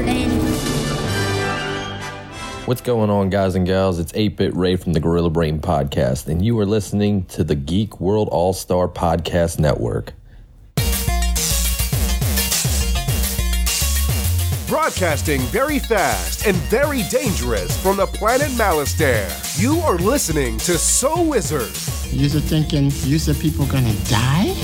wizard and What's going on, guys and gals? It's 8 Bit Ray from the Gorilla Brain Podcast, and you are listening to the Geek World All Star Podcast Network. Broadcasting very fast and very dangerous from the planet Malastare. You are listening to So Wizard, You're thinking, you said people gonna die?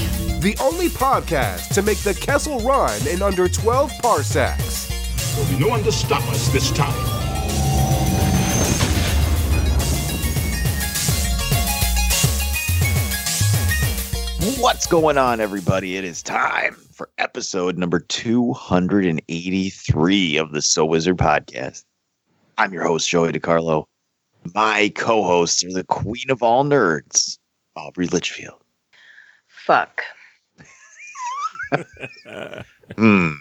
the only podcast to make the Kessel run in under 12 parsecs. There'll be no one to stop us this time. What's going on, everybody? It is time for episode number 283 of the So Wizard podcast. I'm your host, Joey DiCarlo. My co hosts are the queen of all nerds, Aubrey Litchfield. Fuck. Hmm.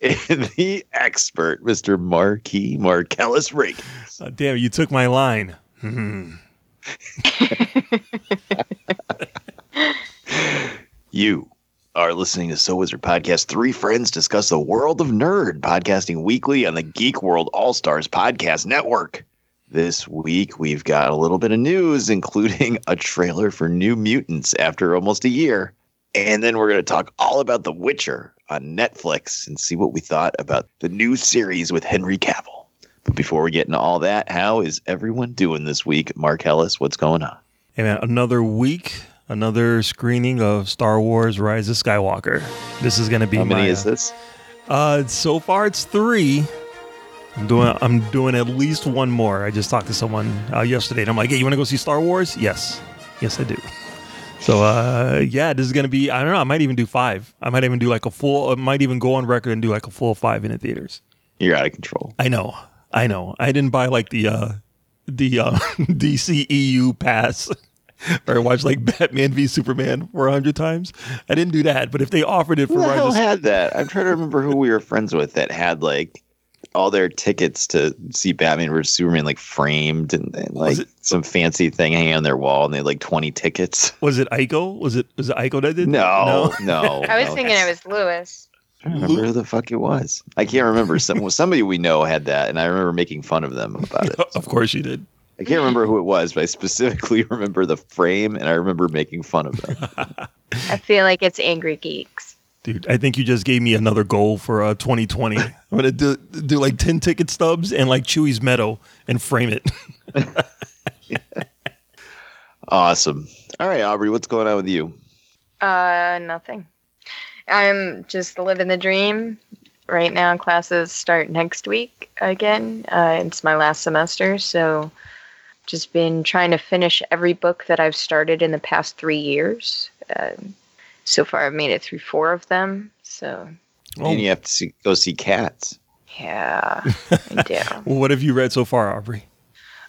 And the expert, Mr. Marquis Marcellus Reagan. Uh, damn, you took my line. Hmm. You are listening to So Wizard Podcast. Three friends discuss the world of nerd, podcasting weekly on the Geek World All Stars Podcast Network. This week, we've got a little bit of news, including a trailer for New Mutants after almost a year. And then we're going to talk all about The Witcher on Netflix and see what we thought about the new series with Henry Cavill. But before we get into all that, how is everyone doing this week? Marcellus, what's going on? Hey man, another week, another screening of Star Wars: Rise of Skywalker. This is gonna be How many my, is this? Uh, so far it's three. I'm doing. I'm doing at least one more. I just talked to someone uh, yesterday, and I'm like, "Hey, you want to go see Star Wars?" Yes, yes, I do. So, uh, yeah, this is gonna be. I don't know. I might even do five. I might even do like a full. I might even go on record and do like a full five in the theaters. You're out of control. I know. I know. I didn't buy like the uh the uh DCEU pass or watch like Batman v Superman 400 times. I didn't do that, but if they offered it for Who the hell of- had that? I'm trying to remember who we were friends with that had like all their tickets to see Batman vs Superman like framed and, and like it- some fancy thing hanging on their wall, and they had like 20 tickets. was it Ico? Was it was it Ico that did? No, no. I was no. thinking it was Lewis. I don't remember who the fuck it was. I can't remember. Some somebody we know had that, and I remember making fun of them about it. of course you did. I can't remember who it was, but I specifically remember the frame, and I remember making fun of them. I feel like it's Angry Geeks. Dude, I think you just gave me another goal for uh 2020. I'm gonna do do like 10 ticket stubs and like Chewie's medal and frame it. awesome. All right, Aubrey, what's going on with you? Uh, nothing. I'm just living the dream. Right now, classes start next week again. Uh, it's my last semester, so just been trying to finish every book that I've started in the past three years. Um so far, I've made it through four of them. So, Oh, And you have to see, go see cats. yeah, I do. well, what have you read so far, Aubrey?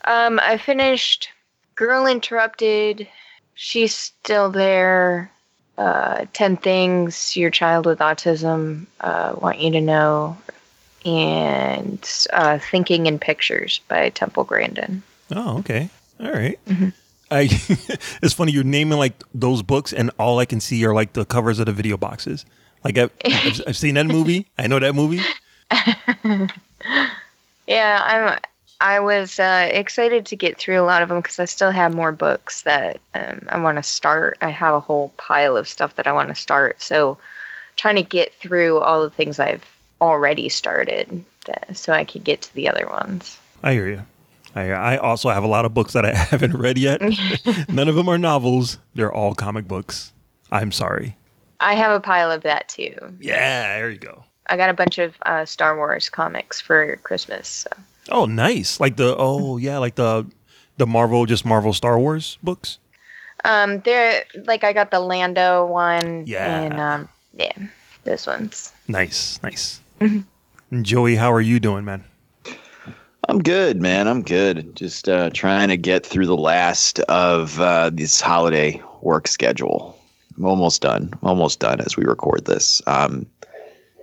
Um, I finished Girl Interrupted. She's still there. Uh, Ten Things Your Child with Autism uh, Want You to Know. And uh, Thinking in Pictures by Temple Grandin. Oh, okay. All right. Mm-hmm. I it's funny you're naming like those books and all I can see are like the covers of the video boxes. Like I've, I've, I've seen that movie. I know that movie. Yeah, I'm. I was uh, excited to get through a lot of them because I still have more books that um, I want to start. I have a whole pile of stuff that I want to start. So, trying to get through all the things I've already started uh, so I could get to the other ones. I hear you. I, I also have a lot of books that I haven't read yet. None of them are novels. They're all comic books. I'm sorry. I have a pile of that too. Yeah, there you go. I got a bunch of uh, Star Wars comics for Christmas. So. Oh, nice. Like the oh yeah, like the the Marvel just Marvel Star Wars books. Um, they're like I got the Lando one. Yeah. And um, yeah, those ones. Nice, nice. Joey, how are you doing, man? I'm good, man. I'm good. Just uh, trying to get through the last of uh, this holiday work schedule. I'm almost done. Almost done as we record this. Um,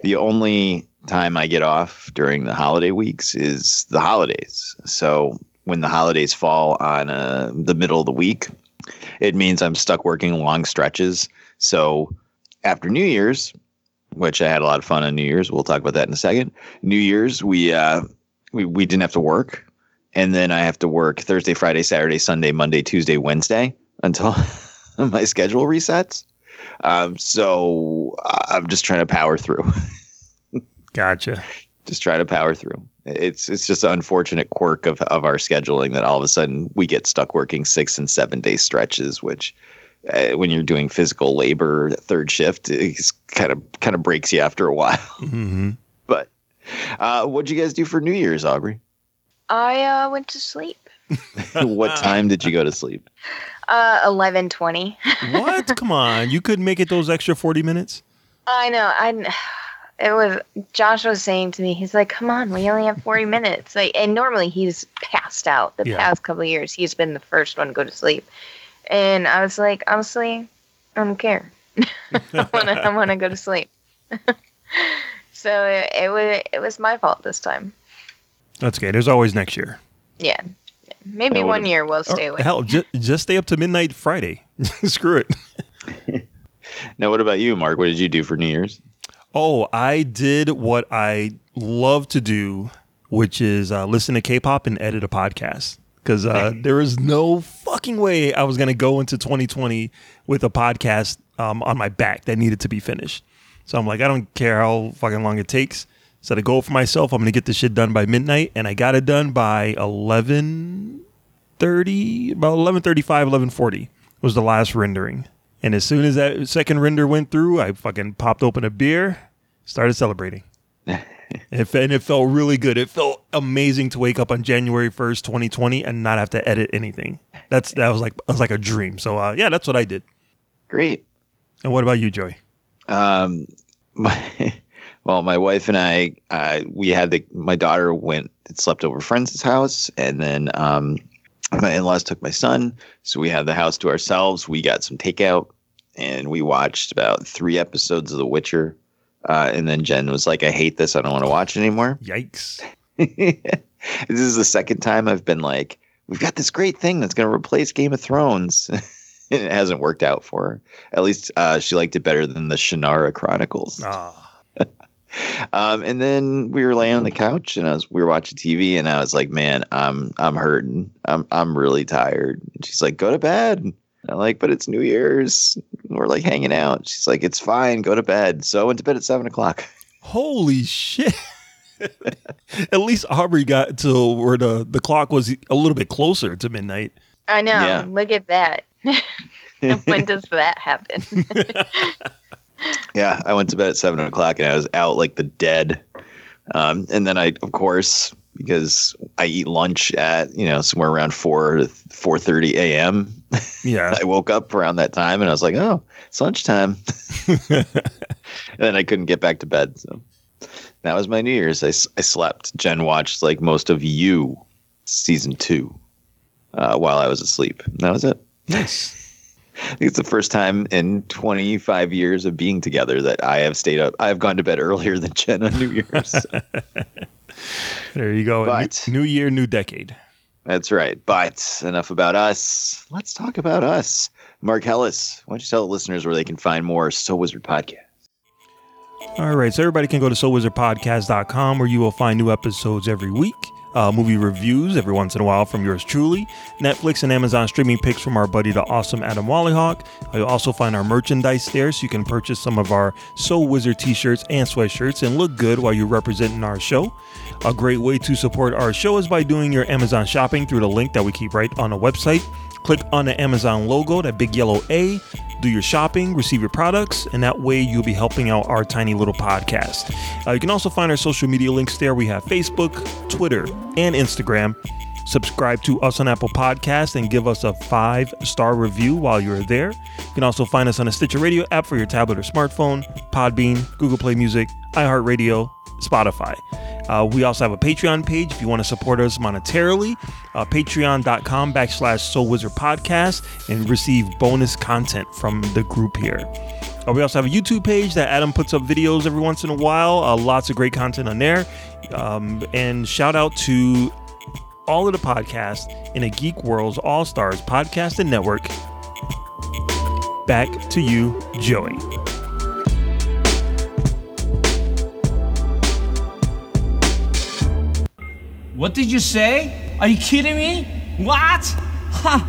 the only time I get off during the holiday weeks is the holidays. So when the holidays fall on uh, the middle of the week, it means I'm stuck working long stretches. So after New Year's, which I had a lot of fun on New Year's. We'll talk about that in a second. New Year's, we uh, we we didn't have to work, and then I have to work Thursday, Friday, Saturday, Sunday, Monday, Tuesday, Wednesday until my schedule resets. Um, so uh, I'm just trying to power through. Gotcha. just try to power through. It's it's just an unfortunate quirk of, of our scheduling that all of a sudden we get stuck working six and seven day stretches, which uh, when you're doing physical labor third shift, it's kind of kind of breaks you after a while. hmm But uh, what'd you guys do for New Year's, Aubrey? I uh, went to sleep. what time did you go to sleep? Uh, eleven twenty. What? Come on. You couldn't make it those extra 40 minutes? I know. I. It was Josh was saying to me. He's like, "Come on, we only have forty minutes." Like, and normally he's passed out. The Yeah. past couple of years, he's been the first one to go to sleep. And I was like, honestly, I don't care. I want to. I want to go to sleep. So it, it was. It was my fault this time. That's okay. There's always next year. Yeah. Maybe That one year we'll stay away. hell, just, just stay up to midnight Friday. Screw it. Now, what about you, Mark? What did you do for New Year's? Oh, I did what I love to do, which is uh, listen to K-pop and edit a podcast. Because uh, there is no fucking way I was going to go into 2020 with a podcast um, on my back that needed to be finished. So I'm like, I don't care how fucking long it takes. Set a goal for myself. I'm going to get this shit done by midnight, and I got it done by 11:30, about 11:35, 11:40 was the last rendering. And as soon as that second render went through, I fucking popped open a beer, started celebrating. It and it felt really good. It felt amazing to wake up on January 1st, 2020 and not have to edit anything. That's that was like was like a dream. So uh, yeah, that's what I did. Great. And what about you, Joey? Um, my, well, my wife and I, uh, we had the my daughter went and slept over friend's house, and then um, my in-laws took my son, so we had the house to ourselves. We got some takeout, and we watched about three episodes of The Witcher. Uh, and then Jen was like, "I hate this. I don't want to watch it anymore." Yikes. this is the second time I've been like, "We've got this great thing that's going to replace Game of Thrones." and it hasn't worked out for her. At least uh, she liked it better than the Shannara Chronicles. Ah, Um, and then we were laying on the couch and I was we were watching TV and I was like, man, I'm I'm hurting. I'm I'm really tired. And she's like, go to bed. I'm like, but it's New Year's. We're like hanging out. She's like, it's fine. Go to bed. So I went to bed at seven o'clock. holy shit. At least Aubrey got to where the, the clock was a little bit closer to midnight. I know. Yeah. Look at that. When does that happen? Yeah, I went to bed at seven o'clock and I was out like the dead. Um, and then I, of course, because I eat lunch at you know somewhere around four to four thirty a.m. Yeah. I woke up around that time and I was like, oh, it's lunchtime. and then I couldn't get back to bed. So that was my New Year's. I, I slept. Jen watched like most of You season two uh, while I was asleep. And that was it. Nice. I think it's the first time in 25 years of being together that I have stayed up. I have gone to bed earlier than Jen on New Year's. There you go. But- new, new year, new decade. That's right. But enough about us. Let's talk about us. Marcellus, why don't you tell the listeners where they can find more So Wizard podcast? All right, so everybody can go to SoulWizardPodcast.com where you will find new episodes every week, uh, movie reviews every once in a while from yours truly, Netflix and Amazon streaming picks from our buddy the awesome Adam Wallyhawk. You'll also find our merchandise there, so you can purchase some of our Soul Wizard t-shirts and sweatshirts and look good while you're representing our show. A great way to support our show is by doing your Amazon shopping through the link that we keep right on the website. Click on the Amazon logo, that big yellow A, do your shopping, receive your products, and that way you'll be helping out our tiny little podcast. Uh, you can also find our social media links there. We have Facebook, Twitter, and Instagram. Subscribe to us on Apple Podcast and give us a five star review while you're there. You can also find us on the Stitcher Radio app for your tablet or smartphone, Podbean, Google Play Music, iHeartRadio, Spotify. Uh, we also have a Patreon page if you want to support us monetarily. Uh, Patreon.com backslash Soul Wizard Podcast and receive bonus content from the group here. Uh, we also have a YouTube page that Adam puts up videos every once in a while. Uh, lots of great content on there. Um, and shout out to all of the podcasts in a Geek World's All Stars podcast and network. Back to you, Joey. What did you say? Are you kidding me? What? Ha!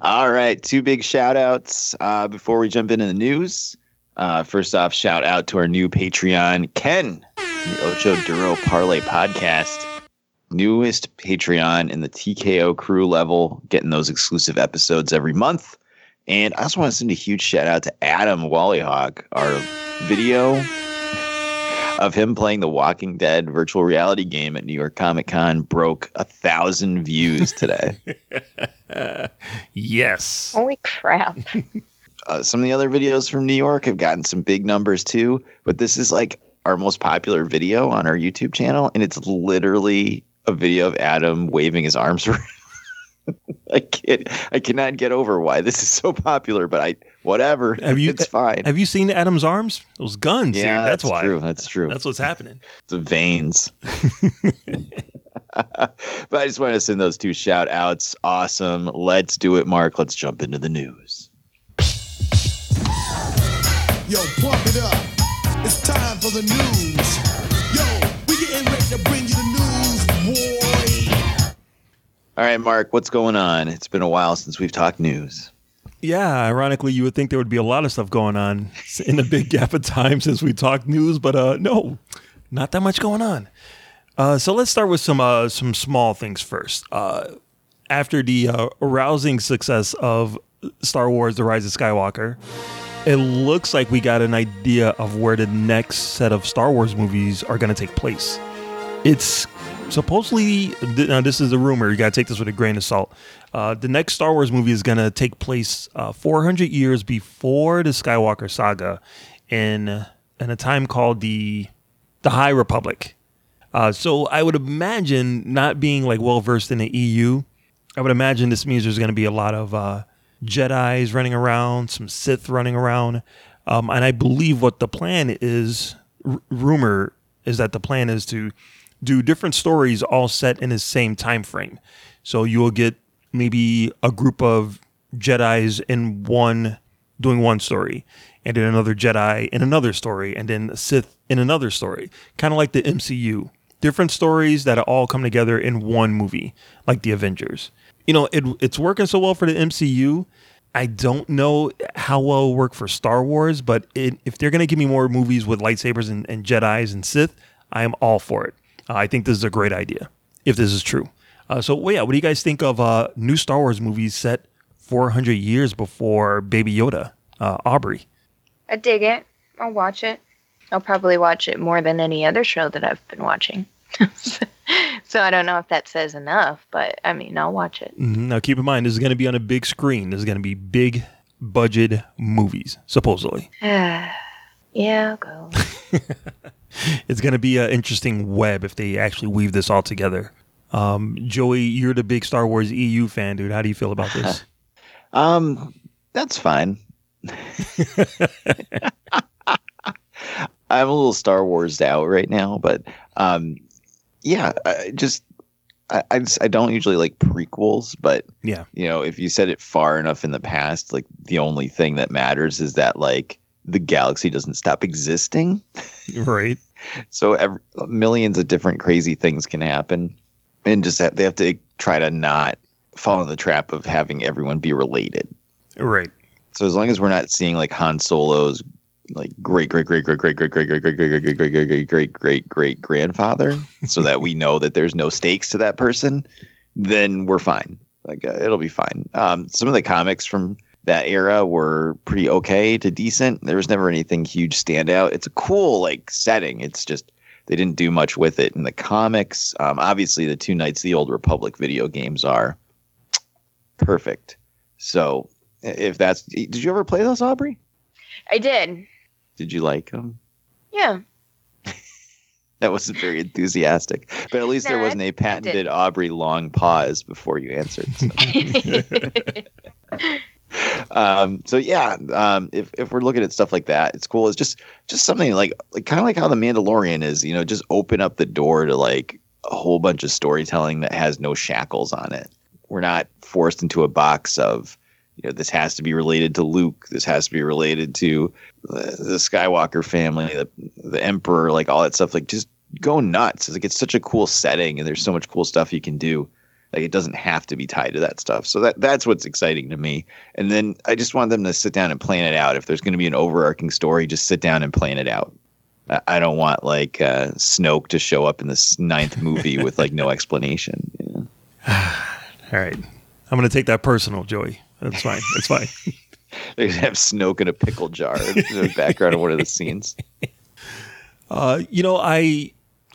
All right, two big shout outs uh, before we jump into the news. Uh, first off, shout out to our new Patreon, Ken, the Ocho Duro Parlay podcast. Newest Patreon in the TKO crew level, getting those exclusive episodes every month. And I also want to send a huge shout out to Adam Wallyhawk, our video of him playing the Walking Dead virtual reality game at New York Comic Con broke a thousand views today. Yes. Holy crap. uh, some of the other videos from New York have gotten some big numbers too, but this is like our most popular video on our YouTube channel, and it's literally a video of Adam waving his arms around. I can't, I cannot get over why this is so popular, but I, whatever, Have you? it's fine. Have you seen Adam's arms? Those guns. dude. yeah, that's, that's, why. true. That's true. That's what's happening. the veins. but I just want to send those two shout outs. Awesome. Let's do it, Mark. Let's jump into the news. Yo, pump it up. It's time for the news. Yo, we getting ready to bring you All right, Mark, what's going on? It's been a while since we've talked news. Yeah, ironically, you would think there would be a lot of stuff going on in a big gap of time since we talked news, but uh, no, not that much going on. Uh, so let's start with some uh, some small things first. Uh, after the uh, arousing success of Star Wars: The Rise of Skywalker, it looks like we got an idea of where the next set of Star Wars movies are going to take place. It's supposedly now this is a rumor. You got to take this with a grain of salt. Uh, the next Star Wars movie is going to take place uh, 400 years before the Skywalker saga, in in a time called the the High Republic. Uh, so I would imagine, not being like well versed in the EU, I would imagine this means there's going to be a lot of uh, Jedi's running around, some Sith running around, um, and I believe what the plan is. R- rumor is that the plan is to do different stories all set in the same time frame. So you will get maybe a group of Jedi's in one doing one story, and then another Jedi in another story, and then Sith in another story. Kind of like the MCU. Different stories that all come together in one movie, like the Avengers. You know, it, it's working so well for the MCU. I don't know how well it'll work for Star Wars, but it, if they're going to give me more movies with lightsabers and, and Jedi's and Sith, I am all for it. Uh, I think this is a great idea, if this is true. Uh, so, well, yeah, what do you guys think of uh, new Star Wars movies set 400 years before Baby Yoda, uh, Aubrey? I dig it. I'll watch it. I'll probably watch it more than any other show that I've been watching. so I don't know if that says enough, but I mean, I'll watch it. Mhm. Now, keep in mind, this is going to be on a big screen. This is going to be big budget movies, supposedly. yeah, I'll go. It's going to be an interesting web if they actually weave this all together. Um, Joey, you're the big Star Wars EU fan, dude. How do you feel about this? Um, that's fine. I'm a little Star Wars out right now, but um, yeah, I just I, I just I don't usually like prequels, but yeah, you know, if you said it far enough in the past, like the only thing that matters is that like the galaxy doesn't stop existing. right. So every, millions of different crazy things can happen, and just have, they have to try to not fall in the trap of having everyone be related. Right. So as long as we're not seeing like Han Solo's like great great great great great great great great great great great great great great great great great great, great grandfather, so that we know that there's no stakes to that person, then we're fine. Like uh, it'll be fine. Um, some of the comics from that era were pretty okay to decent. There was never anything huge standout. It's a cool like setting. It's just they didn't do much with it in the comics. Um, obviously, the two Knights of the Old Republic video games are perfect. So if that's did you ever play those, Aubrey? I did. Did you like them? Yeah. That wasn't very enthusiastic, but at least there wasn't a I did. patented Aubrey long pause before you answered. So. um, so yeah, um, if if we're looking at stuff like that, it's cool. It's just just something like like kind of like how the Mandalorian is. You know, just open up the door to like a whole bunch of storytelling that has no shackles on it. We're not forced into a box of you know this has to be related to Luke. This has to be related to the, the Skywalker family, the the Emperor, like all that stuff. Like just go nuts. It's like it's such a cool setting, and there's so much cool stuff you can do. Like it doesn't have to be tied to that stuff. So that that's what's exciting to me. And then I just want them to sit down and plan it out. If there's going to be an overarching story, just sit down and plan it out. I- don't want like uh, Snoke to show up in this ninth movie with like no explanation. you know? All right. I'm going to take that personal, Joey. That's fine. That's fine. They have Snoke in a pickle jar in the background of one of the scenes. Uh, you know, I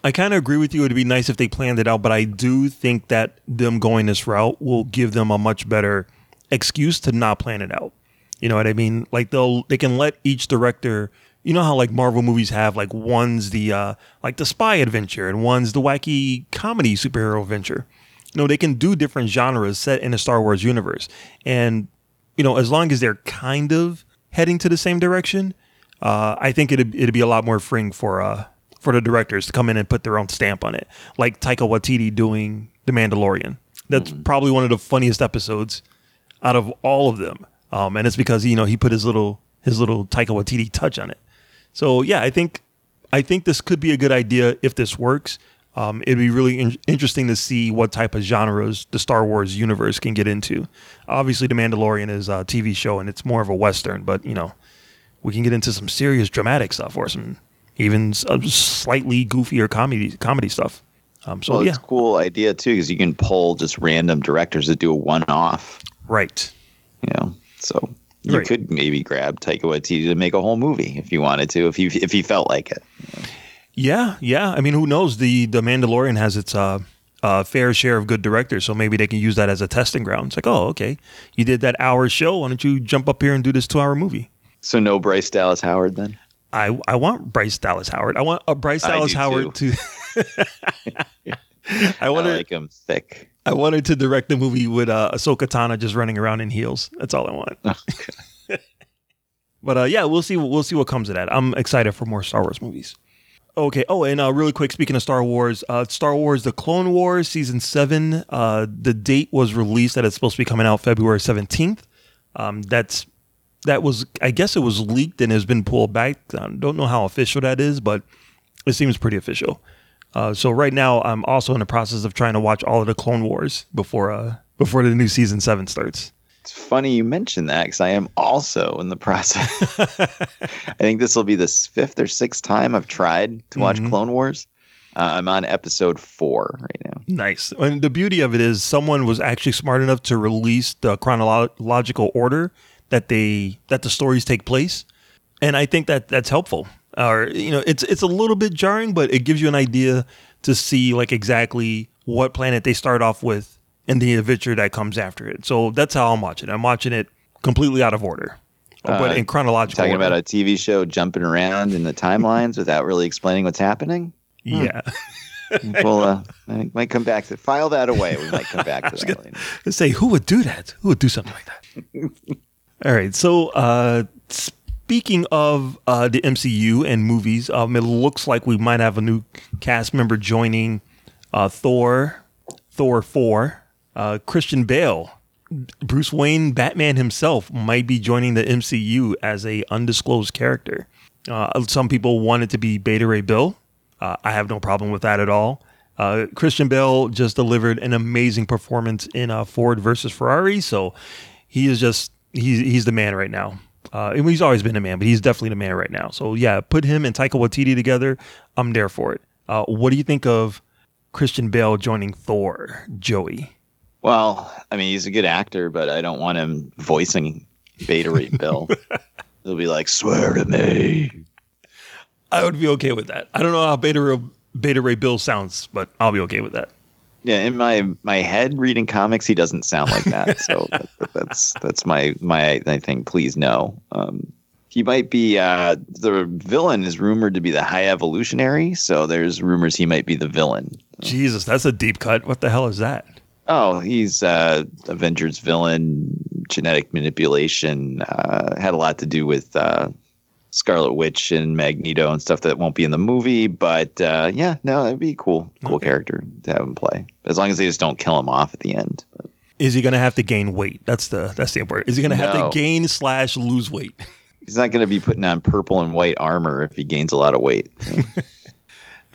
I kind of agree with you. It'd be nice if they planned it out, but I do think that them going this route will give them a much better excuse to not plan it out. You know what I mean? Like they'll they can let each director. You know how like Marvel movies have like one's the uh, like the spy adventure and one's the wacky comedy superhero adventure. You know they can do different genres set in a Star Wars universe, and you know as long as they're kind of heading to the same direction, uh, I think it'd it'd be a lot more freeing for uh for the directors to come in and put their own stamp on it, like Taika Waititi doing The Mandalorian. That's probably one of the funniest episodes out of all of them, um, and it's because you know he put his little his little Taika Waititi touch on it. So yeah, I think I think this could be a good idea if this works. Um, it'd be really in- interesting to see what type of genres the Star Wars universe can get into. Obviously, The Mandalorian is a TV show and it's more of a western, but you know, we can get into some serious dramatic stuff or some even uh, slightly goofier comedy comedy stuff. Um, so well, yeah, it's a cool idea too because you can pull just random directors that do a one-off. right. You know, so you Right. could maybe grab Taika Waititi to make a whole movie if you wanted to, if you if he felt like it. Yeah, yeah. I mean, who knows? The The Mandalorian has its uh, uh, fair share of good directors, so maybe they can use that as a testing ground. It's like, oh, okay, you did that hour show. Why don't you jump up here and do this two hour movie? So no Bryce Dallas Howard then. I I want Bryce Dallas Howard. I want uh, Bryce Dallas do Howard to. I I to like him thick. I wanted to direct the movie with uh, Ahsoka Tano just running around in heels. That's all I want. but uh, yeah, we'll see. We'll see what comes of that. I'm excited for more Star Wars movies. Okay. Oh, and uh, really quick, speaking of Star Wars, uh, Star Wars: The Clone Wars season seven. Uh, the date was released that it's supposed to be coming out February 17th. Um, that's that was I guess it was leaked and has been pulled back. I don't know how official that is, but it seems pretty official. Uh, so right now, I'm also in the process of trying to watch all of the Clone Wars before uh before the new season seven starts. It's funny you mentioned that because I am also in the process. I think this will be the fifth or sixth time I've tried to watch Mhm. Clone Wars. Uh, I'm on episode four right now. Nice. And the beauty of it is, someone was actually smart enough to release the chronological order that they that the stories take place, and I think that that's helpful. Or you know, it's it's a little bit jarring, but it gives you an idea to see like exactly what planet they start off with and the adventure that comes after it. So that's how I'm watching. it. I'm watching it completely out of order, but Uh, in chronological. Talking order. about a TV show jumping around in the timelines without really explaining what's happening. yeah. Well, uh, I might come back to file that away. We might come back to that later. Let's say who would do that? Who would do something like that? All right. So uh, speaking of uh, the MCU and movies, um, it looks like we might have a new cast member joining uh, Thor, Thor four, uh, Christian Bale. Bruce Wayne, Batman himself, might be joining the MCU as a undisclosed character. Uh, some people want it to be Beta Ray Bill. Uh, I have no problem with that at all. Uh, Christian Bale just delivered an amazing performance in uh, Ford versus Ferrari, so he is just he's he's the man right now. Uh, he's always been the man, but he's definitely the man right now. So yeah, put him and Taika Waititi together. I'm there for it. Uh, what do you think of Christian Bale joining Thor, Joey? Well, I mean, he's a good actor, but I don't want him voicing Beta Ray Bill. He'll be like, "Swear to me." I would be okay with that. I don't know how Beta Ray, Beta Ray Bill sounds, but I'll be okay with that. Yeah, in my my head, reading comics, he doesn't sound like that. So that, that's that's my my I think. Please no. Um, he might be uh, the villain is rumored to be the High Evolutionary. So there's rumors he might be the villain. Jesus, that's a deep cut. What the hell is that? Oh, he's uh, Avengers villain, genetic manipulation. Uh, had a lot to do with uh, Scarlet Witch and Magneto and stuff that won't be in the movie. But uh, yeah, no, it'd be cool, cool character to have him play. As long as they just don't kill him off at the end. But Is he going to have to gain weight? That's the that's the important. Is he going to have to gain slash lose weight? he's not going to be putting on purple and white armor if he gains a lot of weight.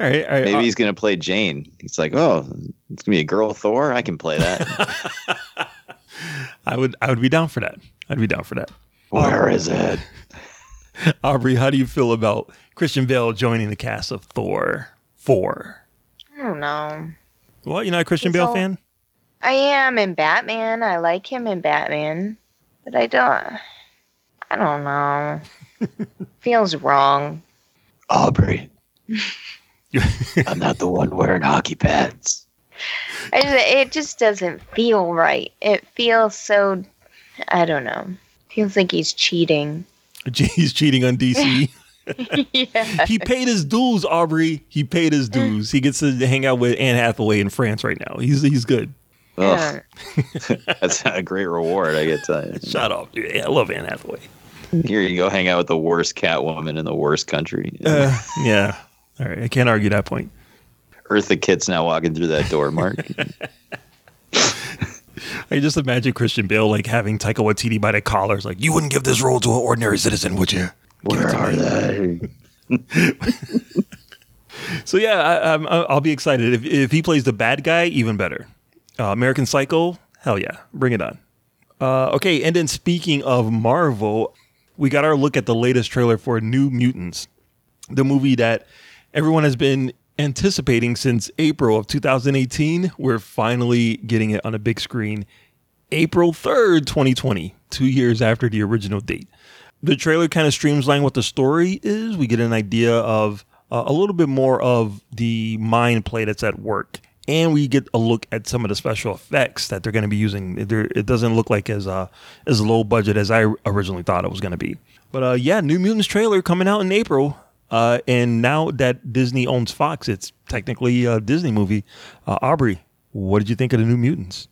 All right, all right. Maybe uh, he's gonna play Jane. He's like, oh, it's gonna be a girl Thor. I can play that. I would I would be down for that. I'd be down for that. Where is it? Aubrey, how do you feel about Christian Bale joining the cast of Thor 4? I don't know. What, you're not a Christian It's Bale all- fan? I am in Batman. I like him in Batman, but I don't. I don't know. Feels wrong. Aubrey. I'm not the one wearing hockey pads. Just, it just doesn't feel right. It feels so. I don't know. Feels like he's cheating. He's cheating on DC. yeah. he paid his dues, Aubrey. He paid his dues. He gets to hang out with Anne Hathaway in France right now. He's he's good. Ugh. That's a great reward, I get to Shut up, dude. Yeah, I love Anne Hathaway. Here you go, hang out with the worst Catwoman in the worst country. Uh, yeah. All right. I can't argue that point. Eartha Kitt's not walking through that door, Mark. I just imagine Christian Bale like having Taika Waititi by the collars, like, you wouldn't give this role to an ordinary citizen, would you? Where are they? So yeah, I, I'm, I'll be excited if if he plays the bad guy, even better. Uh, American Psycho, hell yeah, bring it on. Uh, okay, and then speaking of Marvel, we got our look at the latest trailer for New Mutants, the movie that everyone has been anticipating since April of 2018. We're finally getting it on a big screen, April 3rd, 2020, two years after the original date. The trailer kind of streamlines what the story is. We get an idea of uh, a little bit more of the mind play that's at work. And we get a look at some of the special effects that they're going to be using. It doesn't look like as uh, as low budget as I originally thought it was going to be. But uh, yeah, New Mutants trailer coming out in April. Uh, and now that Disney owns Fox, it's technically a Disney movie. Uh, Aubrey, what did you think of the New Mutants?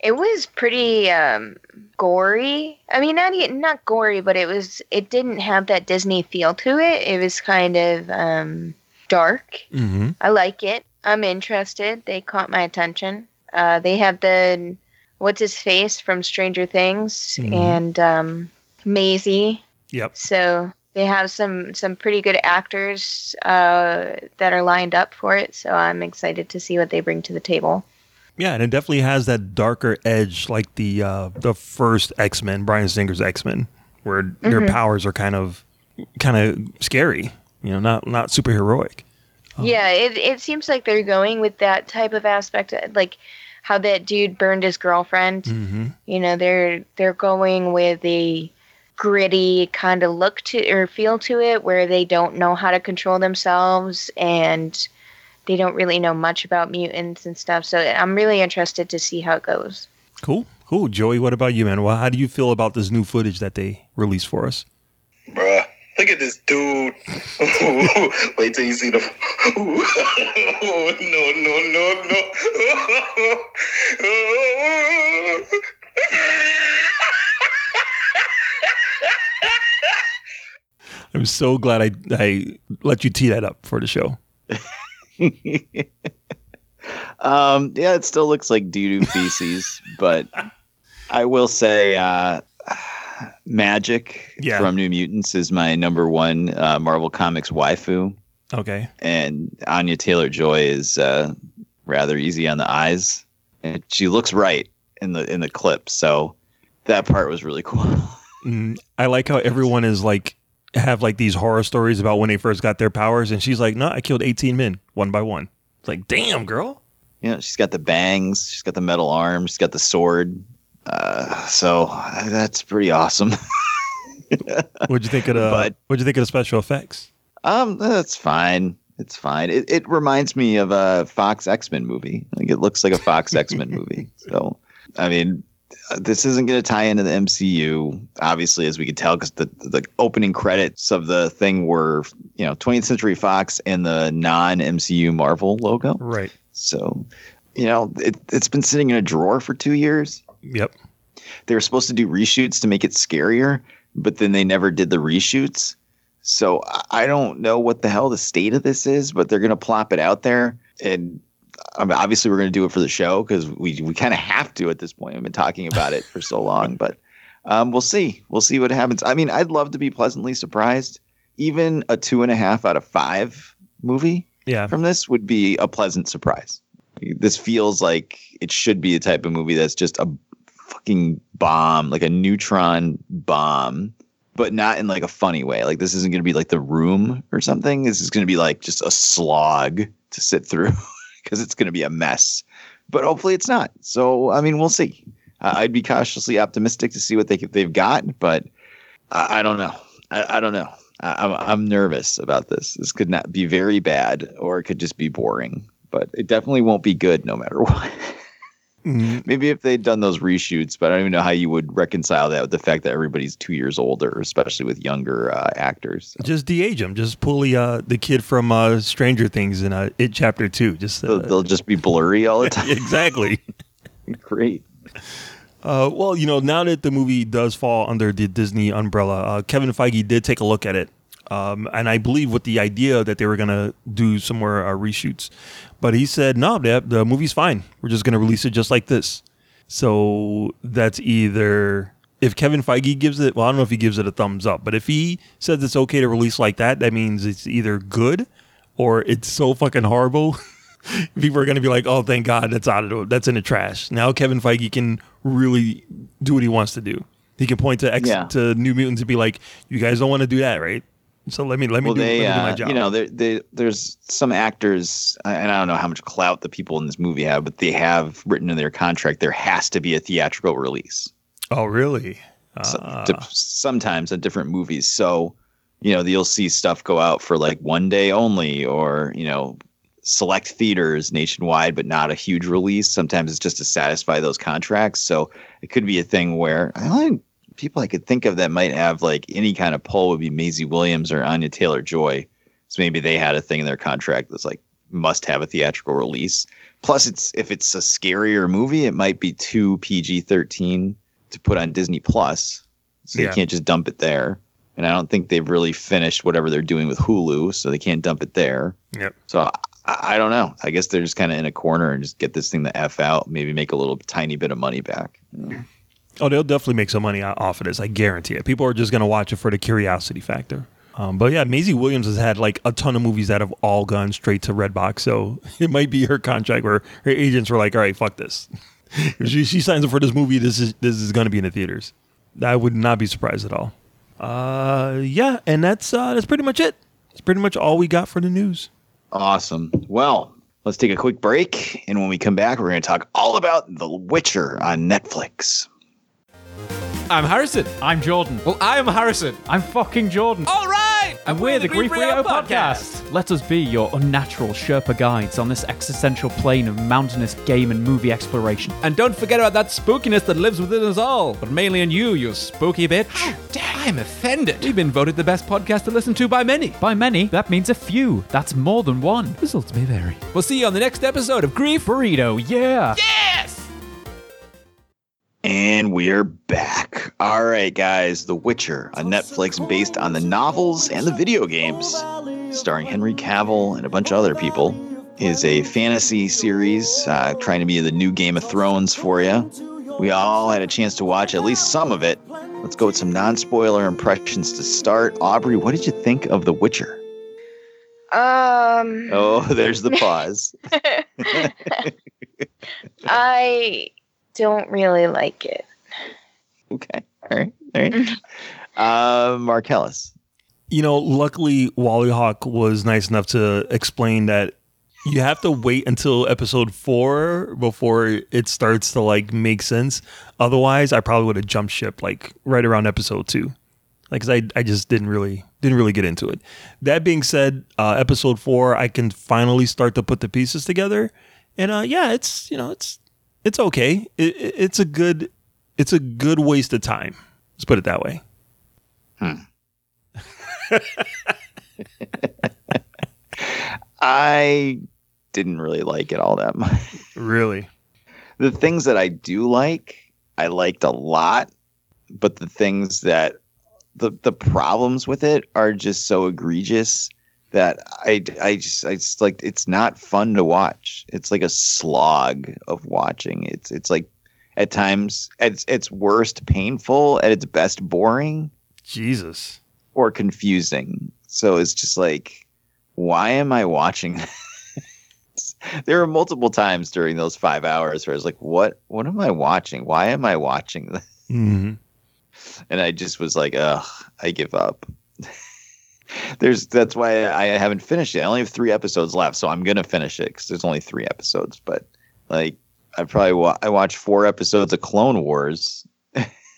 It was pretty um, gory. I mean, not not gory, but it was. It didn't have that Disney feel to it. It was kind of um, dark. Mm-hmm. I like it. I'm interested. They caught my attention. Uh, they have the what's his face from Stranger Things Mhm. and um, Maisie. Yep. So they have some some pretty good actors uh, that are lined up for it. So I'm excited to see what they bring to the table. Yeah, and it definitely has that darker edge, like the uh, the first X Men, Bryan Singer's X Men, where their Mhm. powers are kind of kind of scary. You know, not not superheroic. Yeah, it it seems like they're going with that type of aspect, uh, like how that dude burned his girlfriend. Mm-hmm. You know, they're they're going with a gritty kind of look to or feel to it, where they don't know how to control themselves and they don't really know much about mutants and stuff. So I'm really interested to see how it goes. Cool, cool. Joey, what about you, man? Well, how do you feel about this new footage that they released for us? Bruh, look at this dude. Wait till you see the. no, no, no, no. I'm so glad I I let you tee that up for the show. um, yeah, it still looks like doo doo feces, but I will say, uh, Magik Yeah. from New Mutants is my number one uh, Marvel Comics waifu, Okay. and Anya Taylor Joy is uh, rather easy on the eyes, and she looks right in the in the clip. So that part was really cool. Mm, I like how everyone is like have like these horror stories about when they first got their powers, and she's like, "No, I killed 18 men one by one." It's like, damn, girl. you know, she's got the bangs, she's got the metal arms, she's got the sword. Uh, so uh, that's pretty awesome. What'd you think of the But- What'd you think of the special effects? Um, that's fine. It's fine. It, it reminds me of a Fox X Men movie. Like it looks like a Fox X Men movie. So, I mean, this isn't going to tie into the MCU, obviously, as we could tell, because the the opening credits of the thing were, you know, 20th Century Fox and the non MCU Marvel logo. Right. So, you know, it, it's been sitting in a drawer for two years. Yep. They were supposed to do reshoots to make it scarier, but then they never did the reshoots. So I- I don't know what the hell the state of this is, but they're going to plop it out there. And I mean, obviously, we're going to do it for the show because we, we kind of have to at this point. I've been talking about it for so long, but um, we'll see. We'll see what happens. I mean, I'd love to be pleasantly surprised. Even a two and a half out of five movie Yeah. from this would be a pleasant surprise. This feels like it should be a type of movie that's just a fucking bomb, like a neutron bomb, but not in like a funny way. Like this isn't going to be like The Room or something. This is going to be like just a slog to sit through because it's going to be a mess. But hopefully it's not. So I mean, we'll see. I'd be cautiously optimistic to see what they they've got, but I, I don't know. I, I don't know. I, I'm I'm nervous about this. This could not be very bad, or it could just be boring. But it definitely won't be good, no matter what. Maybe if they'd done those reshoots, but I don't even know how you would reconcile that with the fact that everybody's two years older, especially with younger uh, actors. Just de-age them. Just pull the uh, the kid from uh, Stranger Things in uh, It Chapter Two. Just uh, They'll, they'll just be blurry all the time. exactly. Great. Uh, well, you know, now that the movie does fall under the Disney umbrella, uh, Kevin Feige did take a look at it. Um, and I believe with the idea that they were going to do some more uh, reshoots. But he said, no, the, the movie's fine. We're just going to release it just like this. So that's either, if Kevin Feige gives it, well, I don't know if he gives it a thumbs up, but if he says it's okay to release like that, that means it's either good or it's so fucking horrible. People are going to be like, oh, thank God that's out of the, that's in the trash. Now Kevin Feige can really do what he wants to do. He can point to X Yeah. to New Mutants and be like, "You guys don't want to do that, right?" So let me let me, well, do, they, let me do my uh, job. you know, there, they, there's some actors, uh, and I don't know how much clout the people in this movie have, but they have written in their contract there has to be a theatrical release. oh, really? So- Ah. to- sometimes on different movies. So, you know, you'll see stuff go out for like one day only, or you know, select theaters nationwide, but not a huge release. Sometimes it's just to satisfy those contracts. So it could be a thing where I people I could think of that might have like any kind of pull would be Maisie Williams or Anya Taylor Joy. So maybe they had a thing in their contract that's like must have a theatrical release. Plus, it's if it's a scarier movie, it might be too PG thirteen to put on Disney Plus. So Yeah. you can't just dump it there. And I don't think they've really finished whatever they're doing with Hulu, so they can't dump it there. Yep. So I, I don't know. I guess they're just kind of in a corner and just get this thing the f out. Maybe make a little tiny bit of money back. Hmm. Oh, they'll definitely make some money off of this. I guarantee it. People are just going to watch it for the curiosity factor. Um, but yeah, Maisie Williams has had like a ton of movies that have all gone straight to Redbox. So it might be her contract where her agents were like, "All right, fuck this." if she, she signs up for this movie, this is this is going to be in the theaters. I would not be surprised at all. Uh, yeah, and that's uh, that's pretty much it. That's pretty much all we got for the news. Awesome. Well, let's take a quick break, and when we come back, we're going to talk all about The Witcher on Netflix. I'm Harrison. I'm Jordan. Well, I am Harrison. I'm fucking Jordan. All right. And, we're, the Grief Burrito podcast. Let us be your unnatural Sherpa guides on this existential plane of mountainous game and movie exploration. And don't forget about that spookiness that lives within us all, but mainly in you, you spooky bitch. How dare I'm offended. We've been voted the best podcast to listen to by many. By many, that means a few. That's more than one. Results may vary. We'll see you on the next episode of Grief Burrito. Yeah. And we're back. All right, guys. The Witcher, a Netflix based on the novels and the video games, starring Henry Cavill and a bunch of other people, is a fantasy series uh, trying to be the new Game of Thrones for you. We all had a chance to watch at least some of it. Let's go with some non spoiler impressions to start. Aubrey, what did you think of The Witcher? Um, Oh, there's the pause. I don't really like it. Okay. All right. All right. Uh, Marcellus. you know, luckily Wally Hawk was nice enough to explain that you have to wait until episode four before it starts to like make sense. Otherwise, I probably would have jumped ship like right around episode two, like 'cause I I just didn't really didn't really get into it. That being said, uh, episode four I can finally start to put the pieces together, and uh, yeah, it's you know it's it's okay. It, it- it's a good it's a good waste of time. Let's put it that way. Hmm. I didn't really like it all that much. Really. the things that I do like, I liked a lot, but the things that the the problems with it are just so egregious that I I just I just like it's not fun to watch. It's like a slog of watching. It's it's like at times its, its worst painful, at its best boring Jesus. or confusing. So it's just like why am I watching this? there were multiple times during those five hours where I was like, what what am I watching? Why am I watching this? hmm And I just was like, ugh, I give up. there's that's why I haven't finished it. I only have three episodes left, so I'm gonna finish it because there's only three episodes. But like, I probably wa- I watched four episodes of Clone Wars.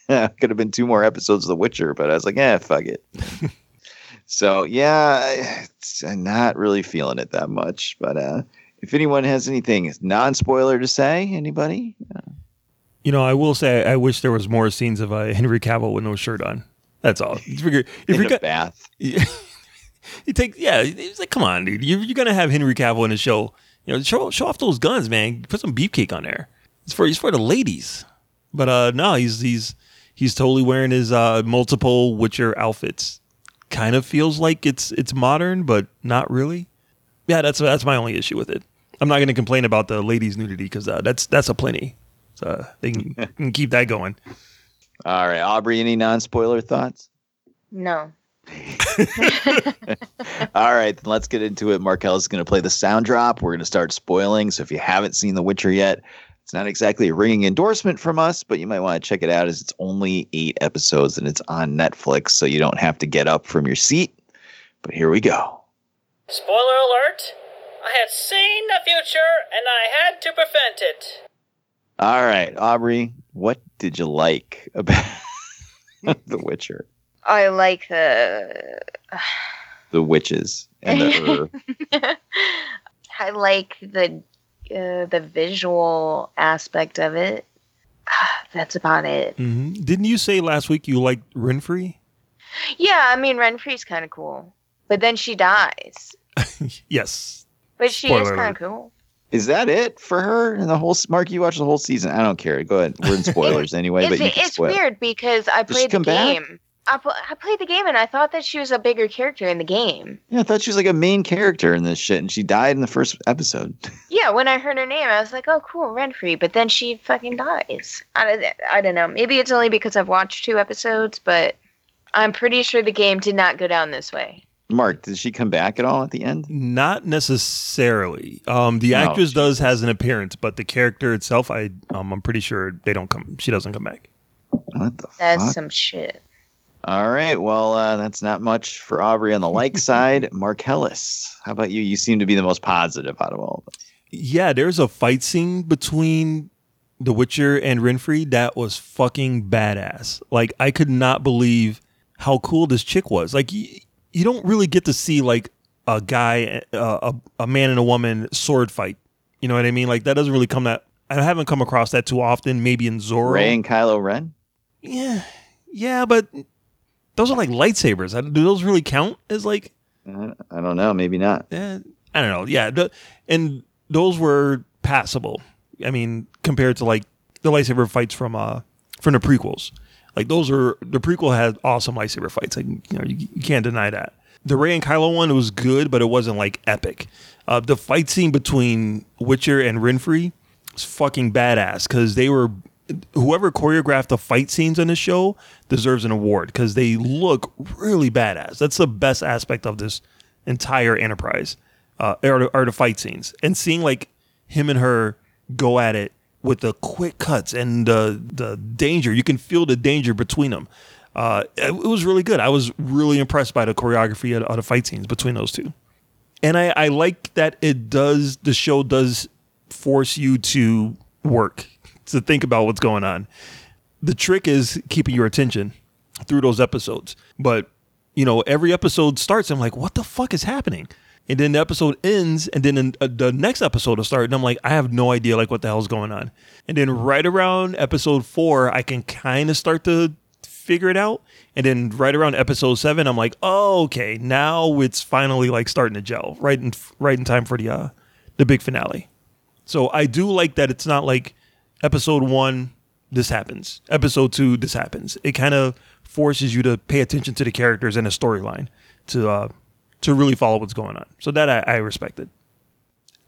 Could have been two more episodes of The Witcher, but I was like, yeah, fuck it. so yeah, I'm not really feeling it that much. But uh, if anyone has anything non-spoiler to say, anybody? You know, I will say I wish there was more scenes of uh, Henry Cavill with no shirt on. That's all. You figure if In you're a bath. you take yeah, it's like come on, dude. You're, you're gonna have Henry Cavill in the show. You know, show show off those guns, man. Put some beefcake on there. It's for it's for the ladies. But uh no, he's he's he's totally wearing his uh multiple Witcher outfits. Kind of feels like it's it's modern, but not really. Yeah, that's that's my only issue with it. I'm not gonna complain about the ladies nudity because uh, that's that's a plenty. So they can, can keep that going. All right, Aubrey. Any non-spoiler thoughts? No. All right, then let's get into it. Markel is going to play the sound drop. We're going to start spoiling. So if you haven't seen The Witcher yet, it's not exactly a ringing endorsement from us, but you might want to check it out as it's only eight episodes and it's on Netflix, so you don't have to get up from your seat. But here we go. Spoiler alert! I had seen the future and I had to prevent it. All right, Aubrey, what did you like about The Witcher? I like the. The witches and the. I like the uh, the visual aspect of it. That's about it. hmm Didn't you say last week you liked Renfri? Yeah, I mean Renfri's kind of cool, but then she dies. Yes. But she Spoiler is kind of cool. Is that it for her and the whole? Mark, you watched the whole season. I don't care. Go ahead. We're in spoilers anyway, it's but you can it's spoil. weird because I Does played the game. back? Game. I, I played the game and I thought that she was a bigger character in the game. Yeah, I thought she was like a main character in this shit, and she died in the first episode. Yeah, when I heard her name, I was like, "Oh, cool, Renfri." But then she fucking dies. I don't, I don't know. Maybe it's only because I've watched two episodes, but I'm pretty sure the game did not go down this way. Mark, did she come back at all at the end? Not necessarily. Um, the Oh, actress does has an appearance, but the character itself, I um, I'm pretty sure they don't come. She doesn't come back. What the That's fuck? some shit. All right. Well, uh, that's not much for Aubrey on the like side. Marcellus, how about you? You seem to be the most positive out of all of us. Yeah, there's a fight scene between The Witcher and Renfri that was fucking badass. Like I could not believe how cool this chick was. Like you, you don't really get to see like a guy, uh, a a man and a woman sword fight. You know what I mean? Like that doesn't really come that. I haven't come across that too often. Maybe in Zorro. Rey and Kylo Ren. Yeah, yeah, but those are like lightsabers. Do those really count as like? I don't know. Maybe not. Eh, I don't know. Yeah, the, and those were passable. I mean, compared to like the lightsaber fights from uh from the prequels, like those are the prequel had awesome lightsaber fights. Like you know, you, you can't deny that. The Rey and Kylo one was good, but it wasn't like epic. Uh, the fight scene between Witcher and Renfri was fucking badass because they were whoever choreographed the fight scenes on this show deserves an award because they look really badass. That's the best aspect of this entire enterprise, uh, are, are the fight scenes and seeing like him and her go at it with the quick cuts and the the danger. You can feel the danger between them. Uh, it, it was really good. I was really impressed by the choreography of, of the fight scenes between those two and I, I like that it does the show does force you to work to think about what's going on the trick is keeping your attention through those episodes but you know every episode starts i'm like what the fuck is happening and then the episode ends and then uh, the next episode will start and i'm like i have no idea like what the hell's going on and then right around episode four i can kind of start to figure it out. And then right around episode seven, I'm like, oh, okay, now it's finally like starting to gel, right in right in time for the uh, the big finale. So I do like that it's not like episode one, this happens, episode two, this happens. It kind of forces you to pay attention to the characters and the storyline to uh, to really follow what's going on. So that I, I respected.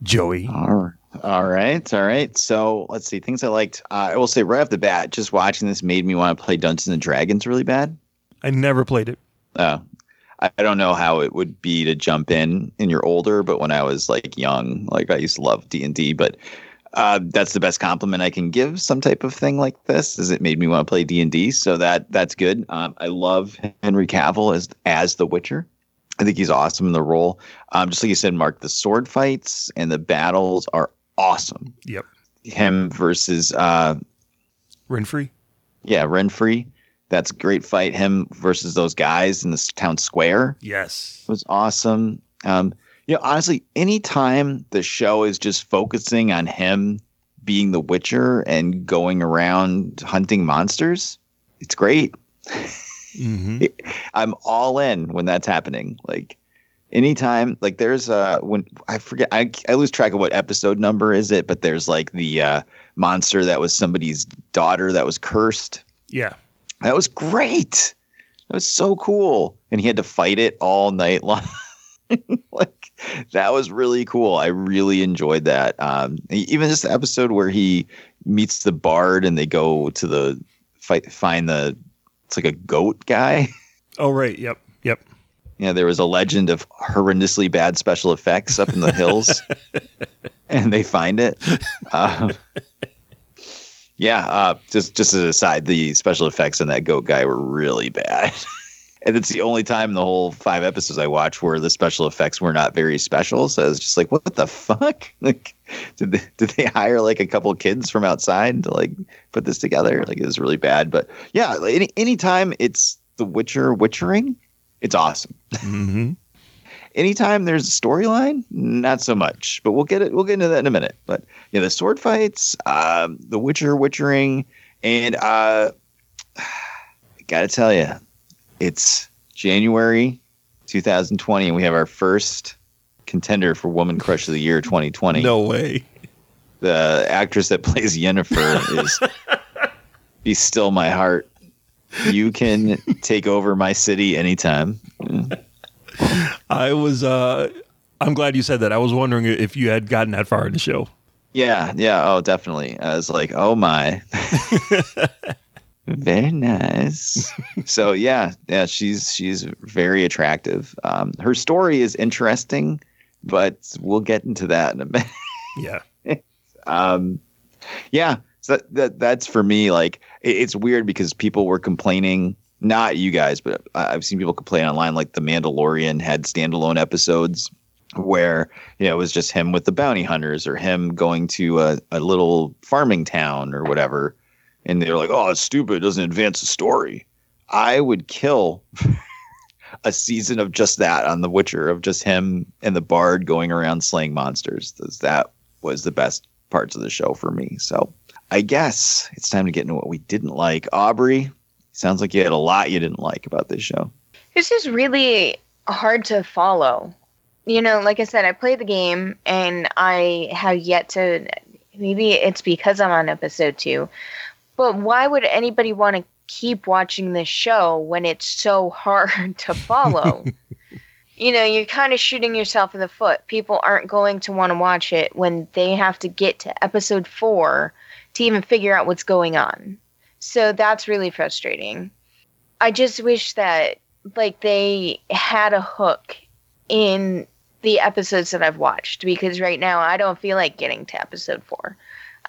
Joey. All right. All right. All right. So let's see. Things I liked. Uh, I will say right off the bat, just watching this made me want to play Dungeons and Dragons really bad. I never played it. Oh. I don't know how it would be to jump in and you're older, but when I was like young, like I used to love D and D, but uh, that's the best compliment I can give some type of thing like this is it made me want to play D and D. So that that's good. Um, I love Henry Cavill as as the Witcher. I think he's awesome in the role. Um, just like you said, Mark, the sword fights and the battles are awesome. Yep. Him versus uh, Renfri. Yeah, Renfri. That's a great fight. Him versus those guys in the town square. Yes. It was awesome. Um, you know, honestly, anytime the show is just focusing on him being the Witcher and going around hunting monsters, it's great. Mm-hmm. I'm all in when that's happening. Like anytime, like there's uh when I forget I I lose track of what episode number is it, but there's like the uh monster that was somebody's daughter that was cursed. Yeah. That was great. That was so cool. And he had to fight it all night long. like that was really cool. I really enjoyed that. Um, even this episode where he meets the bard and they go to the fight, find the it's like a goat guy. Oh right. Yep. Yep. Yeah, there was a legend of horrendously bad special effects up in the hills, and they find it. Um, yeah, uh, just just as a side, the special effects on that goat guy were really bad. And it's the only time in the whole five episodes I watched where the special effects were not very special. So I was just like, what the fuck? Like, did they, did they hire like a couple kids from outside to like put this together? Like, it was really bad. But yeah, any anytime it's The Witcher witchering, it's awesome. Mm-hmm. Anytime there's a storyline, not so much. But we'll get it. We'll get into that in a minute. But yeah, the sword fights, um, the Witcher witchering, and uh, I gotta tell you, it's January 2020, and we have our first contender for Woman Crush of the Year 2020. No way. The actress that plays Yennefer is "Be Still My Heart." You can take over my city anytime. I was. uh I'm glad you said that. I was wondering if you had gotten that far in the show. Yeah, yeah. Oh, definitely. I was like, oh my. very nice. so yeah, yeah, she's she's very attractive. Um, her story is interesting, but we'll get into that in a minute. Yeah. um, yeah. So that, that that's for me. Like it, it's weird because people were complaining. Not you guys, but I- I've seen people complain online. Like the Mandalorian had standalone episodes where you know it was just him with the bounty hunters or him going to a, a little farming town or whatever and they're like oh it's stupid it doesn't advance the story i would kill a season of just that on the witcher of just him and the bard going around slaying monsters that was the best parts of the show for me so i guess it's time to get into what we didn't like aubrey sounds like you had a lot you didn't like about this show This is really hard to follow. You know, like I said, I played the game and I have yet to. Maybe it's because I'm on episode two, but why would anybody want to keep watching this show when it's so hard to follow? you know, you're kind of shooting yourself in the foot. People aren't going to want to watch it when they have to get to episode four to even figure out what's going on. So that's really frustrating. I just wish that like they had a hook in the episodes that I've watched because right now I don't feel like getting to episode 4.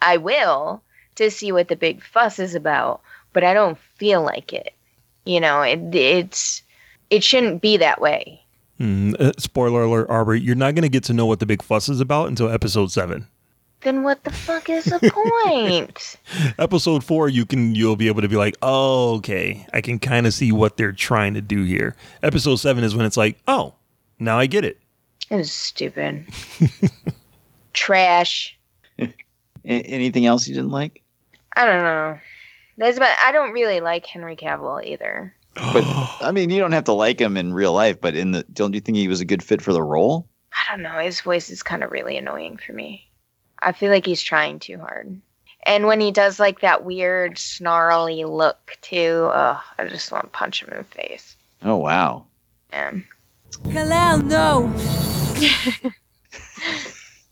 I will to see what the big fuss is about, but I don't feel like it. You know, it, it's it shouldn't be that way. Mm, uh, spoiler alert, Aubrey, you're not going to get to know what the big fuss is about until episode seven. Then what the fuck is the point? Episode four, you can you'll be able to be like, oh, okay, I can kind of see what they're trying to do here. Episode seven is when it's like, oh, now I get it. It was stupid. Trash. Anything else you didn't like I don't know. There's about I don't really like Henry Cavill either. but i mean you don't have to like him in real life but in the don't you think he was a good fit for the role I don't know. His voice is kind of really annoying for me. I feel like he's trying too hard. And when he does like that weird snarly look too, ugh, I just want to punch him in the face. oh wow Yeah. Hello, no.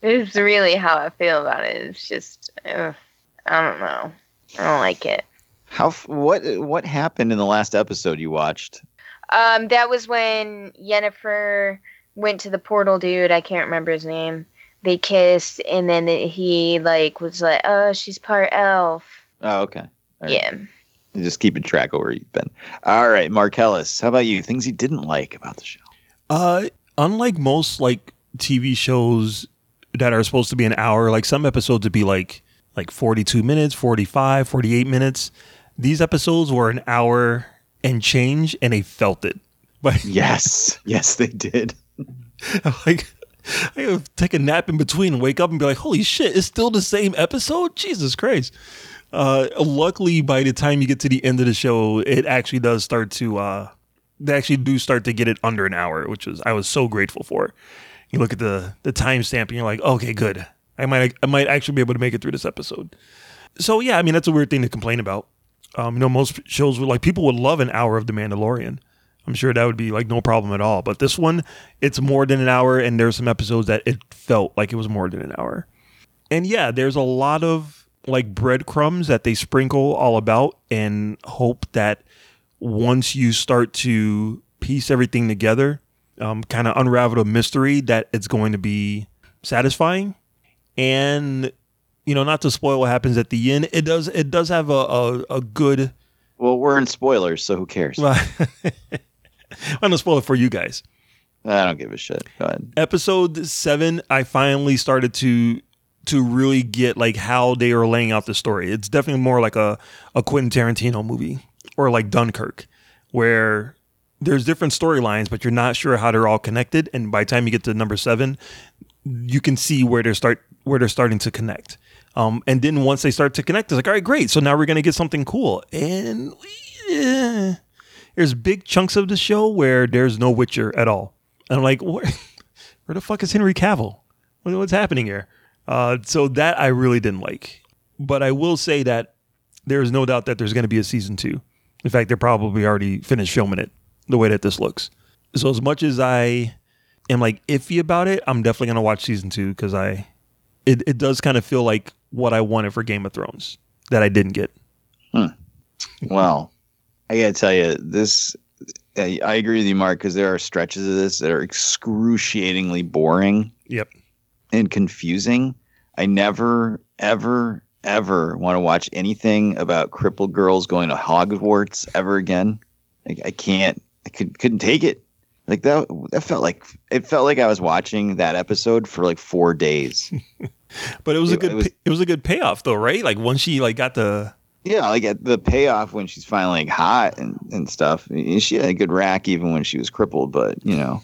It's really how I feel about it. It's just, ugh, I don't know. I don't like it. How what what happened in the last episode you watched? Um, that was when Yennefer went to the portal dude. I can't remember his name. They kissed, and then he like was like, "Oh, she's part elf." Oh, okay. All right. Yeah. You're Just keeping track of where you've been. All right, Marcellus, how about you? Things you didn't like about the show? Uh, unlike most like TV shows that are supposed to be an hour, like some episodes would be like like 42 minutes, 45, 48 minutes. These episodes were an hour and change and they felt it. But yes, yes, they did. like I would take a nap in between and wake up and be like, holy shit, it's still the same episode? Jesus Christ. Uh, luckily, by the time you get to the end of the show, it actually does start to, uh, they actually do start to get it under an hour, which was, I was so grateful for. You look at the, the timestamp and you're like, okay, good. I might, I might actually be able to make it through this episode. So yeah, I mean, that's a weird thing to complain about. Um, you know, most shows would like, people would love an hour of The Mandalorian. I'm sure that would be like no problem at all. But this one, it's more than an hour, and there's some episodes that it felt like it was more than an hour. And yeah, there's a lot of like breadcrumbs that they sprinkle all about and hope that once you start to piece everything together, um, kind of unravel the mystery, that it's going to be satisfying. And you know, not to spoil what happens at the end, it does it does have a a, a good. Well, we're in spoilers, so who cares? I'm gonna spoil it for you guys. I don't give a shit. Go ahead. Episode seven, I finally started to to really get like how they are laying out the story. It's definitely more like a a Quentin Tarantino movie or like Dunkirk, where there's different storylines, but you're not sure how they're all connected. And by the time you get to number seven, you can see where they're start where they're starting to connect. Um, and then once they start to connect, it's like, all right, great. So now we're gonna get something cool. And eh, there's big chunks of the show where there's no Witcher at all. And I'm like, where, where the fuck is Henry Cavill? What- What's happening here? Uh, so that I really didn't like. But I will say that there's no doubt that there's going to be a season two. In fact, they're probably already finished filming it the way that this looks. So as much as I am like iffy about it, I'm definitely going to watch season two because I, it, it does kind of feel like what I wanted for Game of Thrones that I didn't get. Hmm. Well, I gotta tell you, this I, I agree with you, Mark, because there are stretches of this that are excruciatingly boring Yep. and confusing. I never, ever, ever want to watch anything about crippled girls going to Hogwarts ever again. Like I can't, I could couldn't take it. Like that, that felt like it felt like I was watching that episode for like four days. But it was a good it was- it was a good payoff though, right? Like once she like got the Yeah, like at the payoff when she's finally like hot and, and stuff. She had a good rack even when she was crippled, but you know,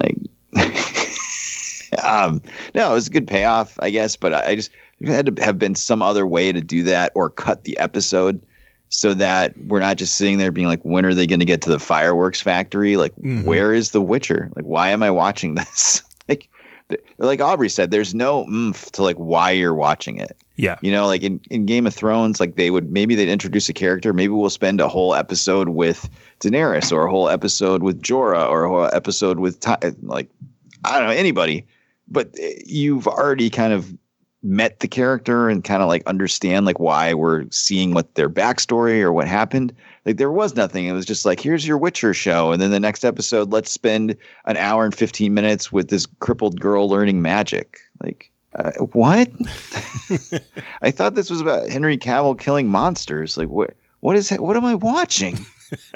like, um, no, it was a good payoff, I guess. But I I just had to have been some other way to do that or cut the episode so that we're not just sitting there being like, when are they going to get to the fireworks factory? Like, Mhm. where is The Witcher? Like, why am I watching this? Like, Aubrey said, there's no oomph to like why you're watching it. yeah. You know, like in, in Game of Thrones, like they would maybe they'd introduce a character. Maybe we'll spend a whole episode with Daenerys, or a whole episode with Jorah, or a whole episode with Ty- like I don't know anybody. But eh, you've already kind of met the character and kind of like understand like why we're seeing what their backstory or what happened. Like there was nothing. It was just like here's your Witcher show, and then the next episode, let's spend an hour and fifteen minutes with this crippled girl learning magic. Like uh, what? I thought this was about Henry Cavill killing monsters. Like what? What is? What am I watching?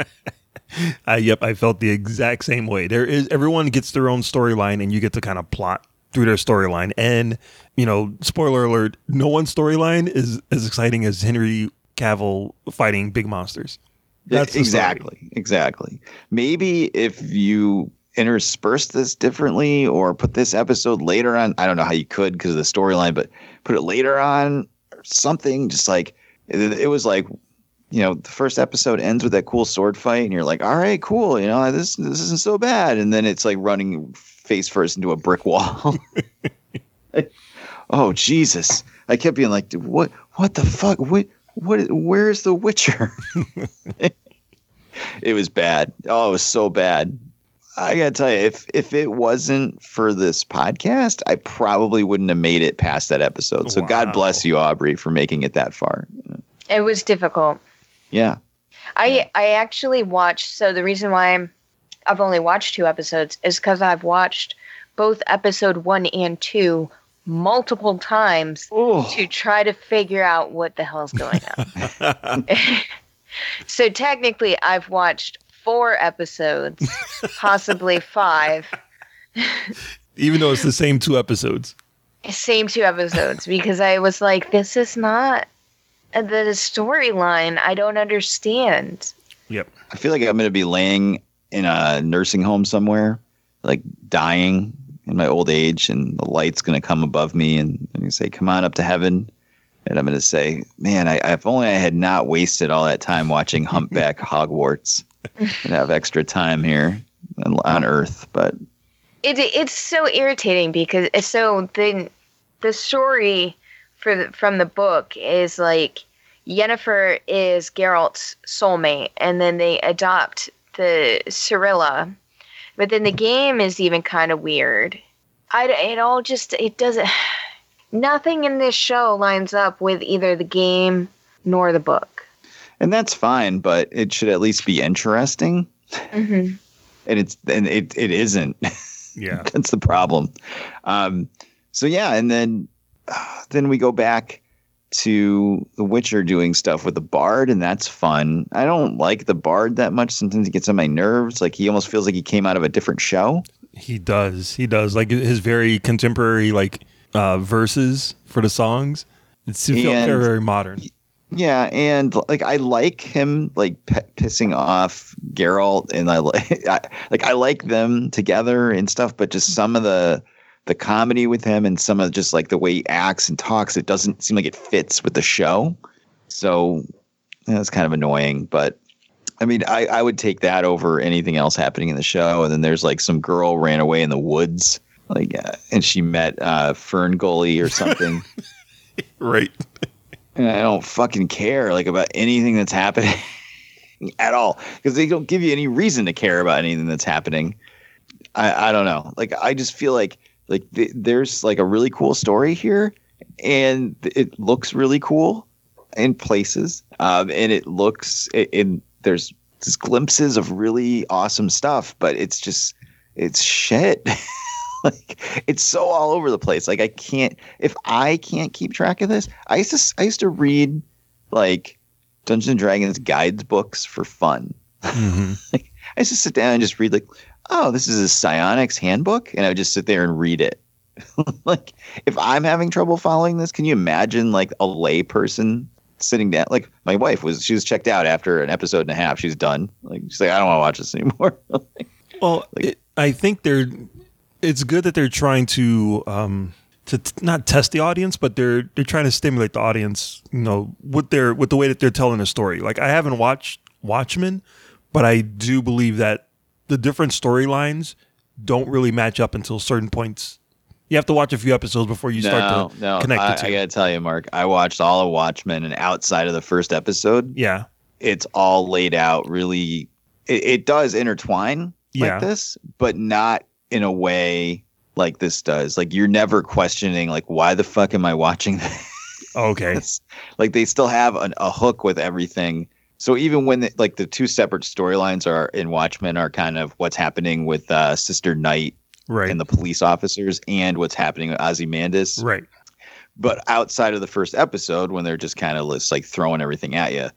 Uh, yep, I felt the exact same way. There is everyone gets their own storyline, and you get to kind of plot through their storyline. And you know, spoiler alert: no one's storyline is as exciting as Henry Cavill fighting big monsters. That's exactly, exactly. Maybe if you intersperse this differently or put this episode later on, I don't know how you could because of the storyline, but put it later on or something. Just like it, it was like. You know, the first episode ends with that cool sword fight, and you're like, "All right, cool. You know, this this isn't so bad." And then it's like running face first into a brick wall. oh Jesus! I kept being like, "What? What the fuck? What? What? Where's the Witcher?" it was bad. Oh, it was so bad. I gotta tell you, if if it wasn't for this podcast, I probably wouldn't have made it past that episode. So God bless you, Aubrey, for making it that far. It was difficult. Yeah. I I actually watched. So the reason why I've only watched two episodes is because I've watched both episode one and two multiple times to try to figure out what the hell's going on. so technically, I've watched four episodes, possibly five. Even though it's the same two episodes. Same two episodes because I was like, this is not the storyline. I don't understand. Yep. I feel like I'm going to be laying in a nursing home somewhere, like dying in my old age, and the light's going to come above me and, and you say, "Come on up to heaven." And I'm going to say, "Man, I, if only I had not wasted all that time watching Humpback Hogwarts, and have extra time here on, on Earth." But it it's so irritating because it's so the the story for the, from the book is like Yennefer is Geralt's soulmate, and then they adopt the Cirilla. But then the game is even kind of weird. I it all just it doesn't. Nothing in this show lines up with either the game nor the book. and that's fine, but it should at least be interesting. Mm-hmm. and it's and it it isn't. Yeah, that's the problem. Um, so yeah, and then uh, then we go back to The Witcher doing stuff with the Bard, and that's fun. I don't like the Bard that much. Sometimes he gets on my nerves. Like he almost feels like he came out of a different show. He does. He does. Like his very contemporary like uh verses for the songs. It's it felt very, very modern. Yeah, and like I like him like p- pissing off Geralt, and I like I, like I like them together and stuff. But just some of the the comedy with him and some of just like the way he acts and talks, it doesn't seem like it fits with the show. So that's kind of annoying. But I mean, I I would take that over anything else happening in the show. And then there's like some girl ran away in the woods, like, uh, and she met uh, Fern Gully or something. right. And I don't fucking care like about anything that's happening at all because they don't give you any reason to care about anything that's happening. I, I don't know. Like I just feel like like th- there's like a really cool story here, and it looks really cool in places, um, and it looks it, it there's just glimpses of really awesome stuff, but it's just it's shit. like it's so all over the place. Like I can't if I can't keep track of this. I used to I used to read like Dungeons and Dragons guides books for fun. like I used to sit down and just read like, oh, this is a psionics handbook, and I would just sit there and read it. like if I'm having trouble following this, can you imagine like a lay person sitting down? Like my wife was, she was checked out after an episode and a half. She's done. Like she's like, I don't want to watch this anymore. Well, it, I think they're. It's good that they're trying to um to t- not test the audience, but they're they're trying to stimulate the audience. You know, with their with the way that they're telling a story. Like I haven't watched Watchmen, but I do believe that the different storylines don't really match up until certain points. You have to watch a few episodes before you start to no, connect I. I gotta tell you, Mark, I watched all of Watchmen, and outside of the first episode, yeah, it's all laid out really. It, it does intertwine Yeah. like this, but not in a way like this does. Like you're never questioning, like, why the fuck am I watching this? Okay, like they still have an, a hook with everything. So even when the, like the two separate storylines are in Watchmen are kind of what's happening with uh, Sister Night right, and the police officers, and what's happening with Ozymandias. right. But outside of the first episode, when they're just kind of just like throwing everything at you,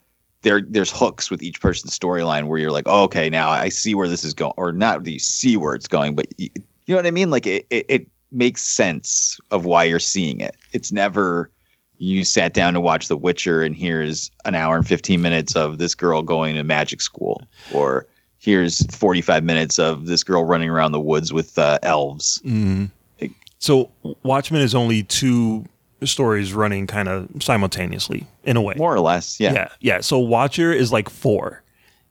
there there's hooks with each person's storyline where you're like, oh, okay, now I see where this is going, or not that you see where it's going, but you, you know what I mean? Like it, it it makes sense of why you're seeing it. It's never you sat down to watch The Witcher and here's an hour and 15 minutes of this girl going to magic school, or here's 45 minutes of this girl running around the woods with uh, elves. Mm. So Watchmen is only two stories running kind of simultaneously in a way. More or less, yeah. Yeah. Yeah. So Watcher is like four.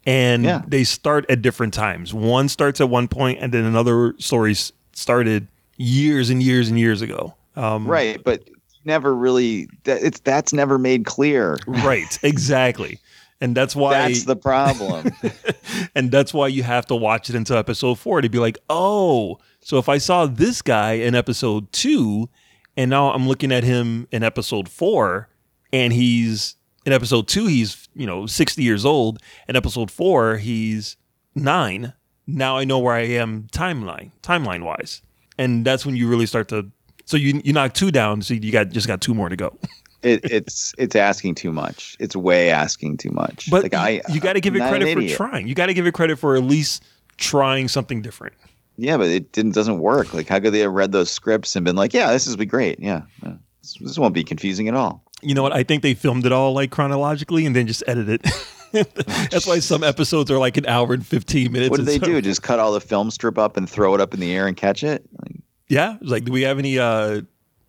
And Yeah. they start at different times. One starts at one point and then another story started years and years and years ago. Um, right but never really that it's that's never made clear Right. Exactly. And that's why that's the problem and that's why you have to watch it until episode four to be like, oh, so if I saw this guy in episode two, and now I'm looking at him in episode four, and he's in episode two, he's you know 60 years old, and episode four, he's nine. now I know where I am timeline timeline wise, and that's when you really start to. So you you knock two down, so you got just got two more to go. it, it's it's asking too much. It's way asking too much. But like I, you got to give it I'm credit for trying. You got to give it credit for at least trying something different. Yeah, but it didn't doesn't work. Like how could they have read those scripts and been like, yeah, this is be great. Yeah, yeah. This, this won't be confusing at all. You know what? I think they filmed it all like chronologically and then just edited it. That's why some episodes are like an hour and fifteen minutes. What did they some- do? Just cut all the film strip up and throw it up in the air and catch it? Like, Yeah, like, do we have any uh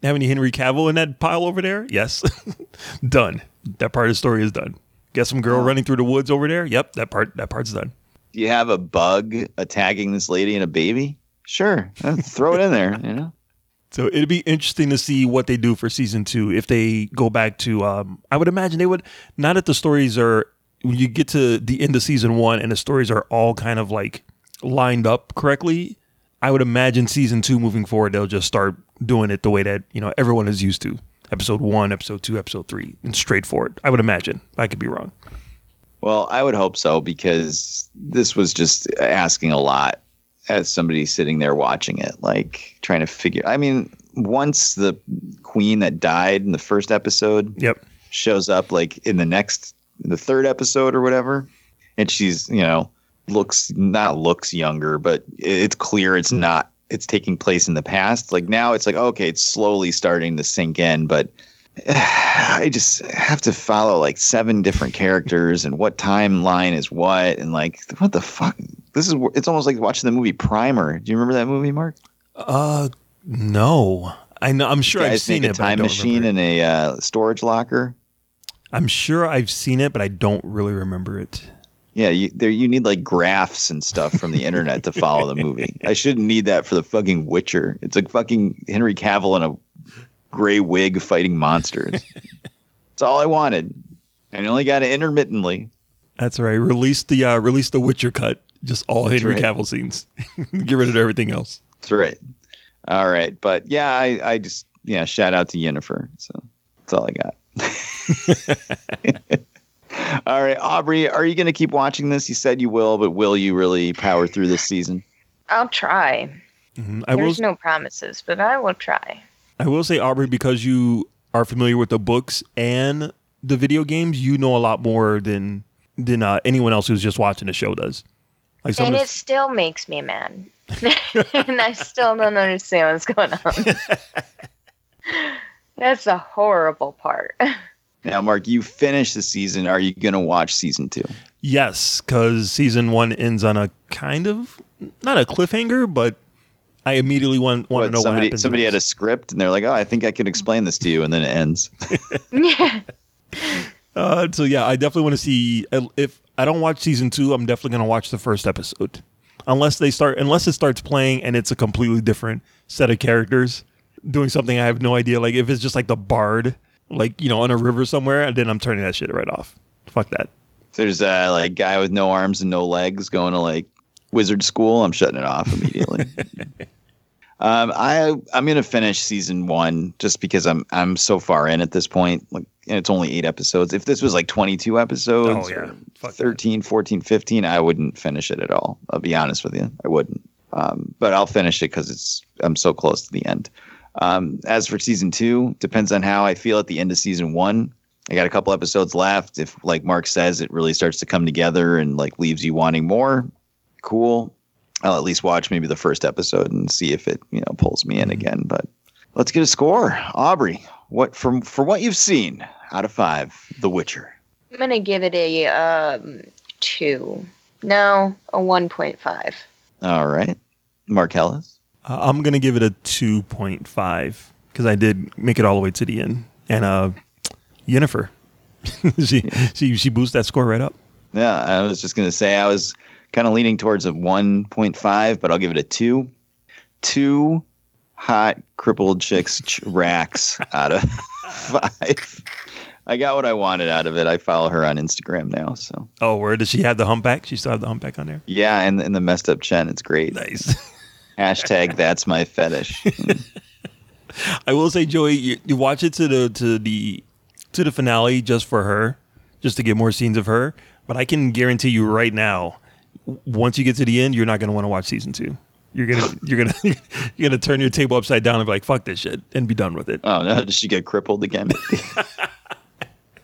have any Henry Cavill in that pile over there? Yes, done. That part of the story is done. Get some girl running through the woods over there. Yep, that part that part's done. do you have a bug attacking this lady and a baby? Sure, uh, throw it in there. You know. So it'd be interesting to see what they do for season two if they go back to. Um, I would imagine they would. Now that the stories are, when you get to the end of season one and the stories are all kind of like lined up correctly, I would imagine season two moving forward they'll just start doing it the way that you know everyone is used to. Episode one, episode two, episode three, and straightforward. I would imagine. I could be wrong. Well, I would hope so because this was just asking a lot as somebody sitting there watching it, like trying to figure. I mean, once the queen that died in the first episode, yep, shows up like in the next, the third episode or whatever, and she's you know looks not looks younger, but it's clear it's not. It's taking place in the past. Like now, it's like okay, it's slowly starting to sink in, but I just have to follow like seven different characters and what timeline is what and like what the fuck. This is it's almost like watching the movie Primer. Do you remember that movie, Mark? Uh, no. I know. I'm sure I've seen it. a time machine in a uh, storage locker. I'm sure I've seen it, but I don't really remember it. Yeah, you, there you need like graphs and stuff from the internet to follow the movie. I shouldn't need that for the fucking Witcher. It's like fucking Henry Cavill in a gray wig fighting monsters. That's all I wanted, and I only got it intermittently. That's right. Release the uh, release the Witcher cut. Just all That's Henry right. Cavill scenes. Get rid of everything else. That's right. All right, but yeah, I, I just yeah, shout out to Yennefer. So that's all I got. all right, Aubrey, are you going to keep watching this? You said you will, but will you really power through this season? I'll try. Mm-hmm. I will. There's no promises, but I will try. I will say, Aubrey, because you are familiar with the books and the video games, you know a lot more than than uh, anyone else who's just watching the show does. Like and of it still makes me mad. and I still don't understand what's going on. That's the horrible part. Now, Mark, you finished the season. Are you going to watch season two? Yes, because season one ends on a kind of not a cliffhanger, but I immediately want want to What, know what somebody happens. somebody next. had a script and they're like, "Oh, I think I can explain this to you," and then it ends. yeah. Uh, so yeah, I definitely want to see if I don't watch season two. I'm definitely going to watch the first episode, unless they start unless it starts playing and it's a completely different set of characters doing something I have no idea. Like if it's just like the bard, like you know, on a river somewhere, and then I'm turning that shit right off. Fuck that. There's a like guy with no arms and no legs going to like wizard school. I'm shutting it off immediately. um, I I'm gonna finish season one just because I'm I'm so far in at this point. Like, and it's only eight episodes. If this was like 22 episodes, Oh, yeah. or 13, 14, 15, I wouldn't finish it at all. I'll be honest with you, I wouldn't. Um, but I'll finish it because it's I'm so close to the end. Um, as for season two, depends on how I feel at the end of season one. I got a couple episodes left. If, like Mark says, it really starts to come together and like leaves you wanting more, cool. I'll at least watch maybe the first episode and see if it you know pulls me in again. But let's get a score, Aubrey. What from for what you've seen out of five, The Witcher. I'm gonna give it a um two. No, a one point five. All right, Marcellus. Uh, I'm gonna give it a two point five because I did make it all the way to the end, and uh, Yennefer, she she she boosts that score right up. Yeah, I was just gonna say I was kind of leaning towards a 1.5, but I'll give it a two. Two hot crippled chicks ch- racks out of five. I got what I wanted out of it. I follow her on Instagram now, so Oh, where does she have the humpback? She still have the humpback on there. yeah, and and the messed up chin, it's great. Nice. Hashtag that's my fetish. I will say, Joey, you, you watch it to the to the to the finale just for her, just to get more scenes of her. But I can guarantee you right now, once you get to the end, you're not going to want to watch season two. You're gonna you're gonna you're gonna turn your table upside down and be like, "Fuck this shit," and be done with it. Oh no! Did she get crippled again?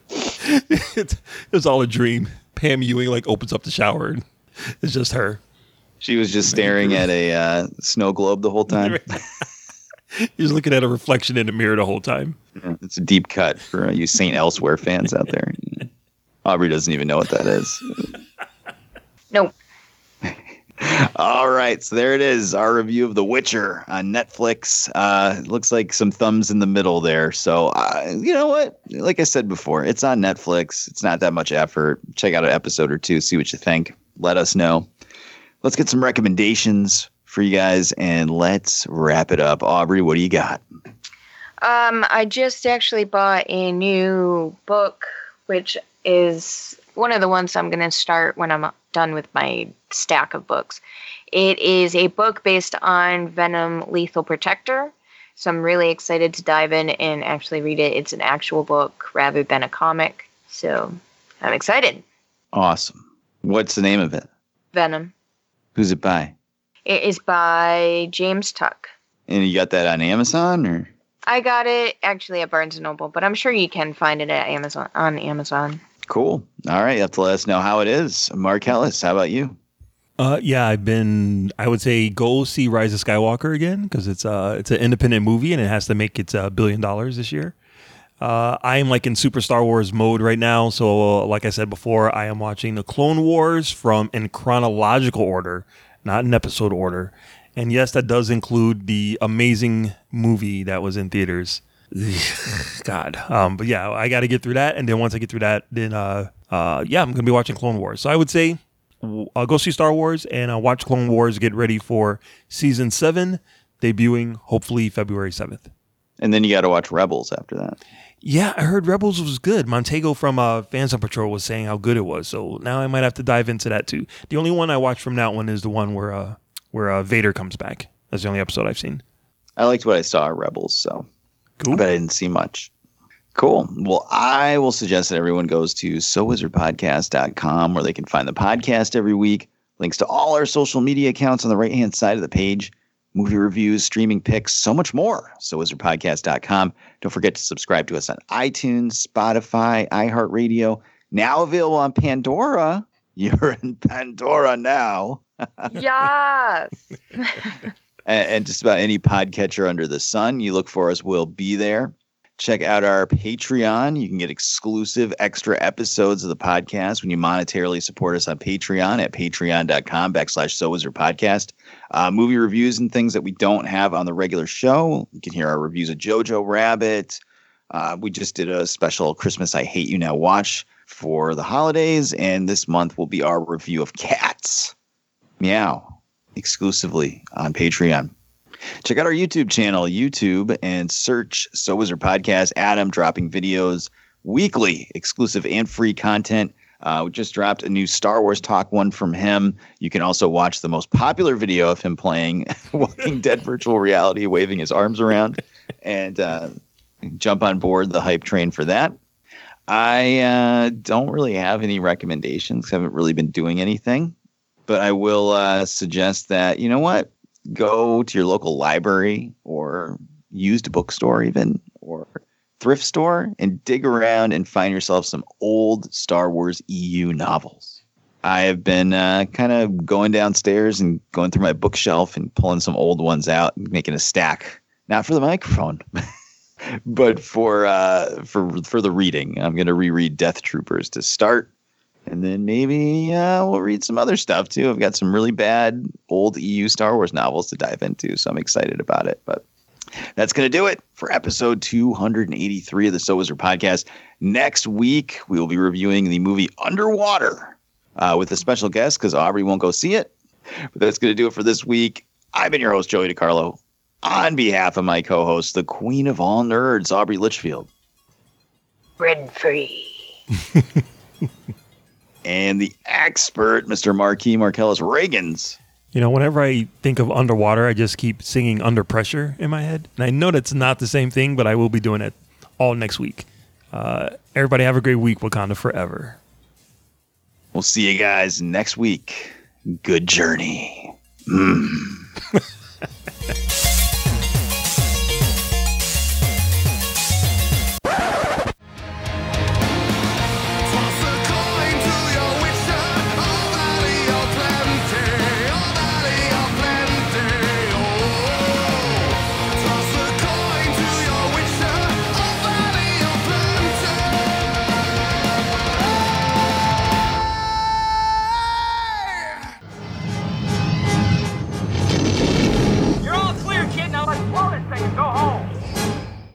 it's, it's all a dream. Pam Ewing like opens up the shower and it's just her. She was just staring at a uh, snow globe the whole time. He was looking at a reflection in a mirror the whole time. Yeah, it's a deep cut for uh, you Saint Elsewhere fans out there. Aubrey doesn't even know what that is. Nope. All right, so there it is, our review of The Witcher on Netflix. Uh, looks like some thumbs in the middle there. So, uh, you know what? Like I said before, it's on Netflix. It's not that much effort. Check out an episode or two, see what you think. Let us know. Let's get some recommendations for you guys, and let's wrap it up. Aubrey, what do you got? Um, I just actually bought a new book, which is one of the ones I'm going to start when I'm done with my stack of books. It is a book based on Venom Lethal Protector. So I'm really excited to dive in and actually read it. It's an actual book rather than a comic. So I'm excited. Awesome. What's the name of it? Venom. Who's it by? It is by James Tuck. And you got that on Amazon or? I got it actually at Barnes and Noble, but I'm sure you can find it at Amazon on Amazon. Cool. All right. You have to let us know how it is. Marcellus, how about you? Uh, yeah, I've been. I would say go see Rise of Skywalker again because it's uh it's an independent movie and it has to make its a uh, billion dollars this year. Uh, I am like in Super Star Wars mode right now. So, like I said before, I am watching the Clone Wars from in chronological order, not in episode order. And yes, that does include the amazing movie that was in theaters. God. Um, but yeah, I got to get through that, and then once I get through that, then uh, uh, yeah, I'm gonna be watching Clone Wars. So I would say I'll go see Star Wars and I'll watch Clone Wars. Get ready for season seven, debuting hopefully February seventh. And then you got to watch Rebels after that. Yeah, I heard Rebels was good. Montego from uh, Fans on Patrol was saying how good it was. So now I might have to dive into that too. The only one I watched from that one is the one where uh, where uh, Vader comes back. That's the only episode I've seen. I liked what I saw at Rebels, so cool. But I didn't see much. Cool. Well, I will suggest that everyone goes to sowizardpodcast.com where they can find the podcast every week. Links to all our social media accounts on the right hand side of the page, movie reviews, streaming picks, so much more. Sowizardpodcast.com. Don't forget to subscribe to us on iTunes, Spotify, iHeartRadio. Now available on Pandora. You're in Pandora now. yes. and, and just about any podcatcher under the sun you look for us will be there. Check out our Patreon. You can get exclusive extra episodes of the podcast when you monetarily support us on Patreon at patreon.com backslash so is your podcast. Uh, movie reviews and things that we don't have on the regular show. You can hear our reviews of Jojo Rabbit. Uh, we just did a special Christmas I Hate You Now watch for the holidays, and this month will be our review of Cats. Meow, exclusively on Patreon. Check out our YouTube channel, YouTube, and search So Wizard Podcast. Adam dropping videos weekly, exclusive and free content. Uh, we just dropped a new Star Wars talk one from him. You can also watch the most popular video of him playing Walking Dead virtual reality, waving his arms around, and uh, jump on board the hype train for that. I uh, don't really have any recommendations. Haven't really been doing anything, but I will uh, suggest that you know what go to your local library or used bookstore even thrift store and dig around and find yourself some old Star Wars EU novels. I have been uh, kind of going downstairs and going through my bookshelf and pulling some old ones out and making a stack. Not for the microphone, but for uh, for for the reading. I'm going to reread Death Troopers to start and then maybe uh, we'll read some other stuff too. I've got some really bad old EU Star Wars novels to dive into, so I'm excited about it. But that's going to do it for episode 283 of the So Wizard podcast. Next week, we will be reviewing the movie Underwater uh, with a special guest because Aubrey won't go see it. But that's going to do it for this week. I've been your host, Joey DiCarlo. On behalf of my co host, the queen of all nerds, Aubrey Litchfield. Bread free. and the expert, Mr. Marquis Marcellus Reagans. You know, whenever I think of underwater, I just keep singing Under Pressure in my head. And I know that's not the same thing, but I will be doing it all next week. Uh, everybody have a great week, Wakanda forever. We'll see you guys next week. Good journey. Mm.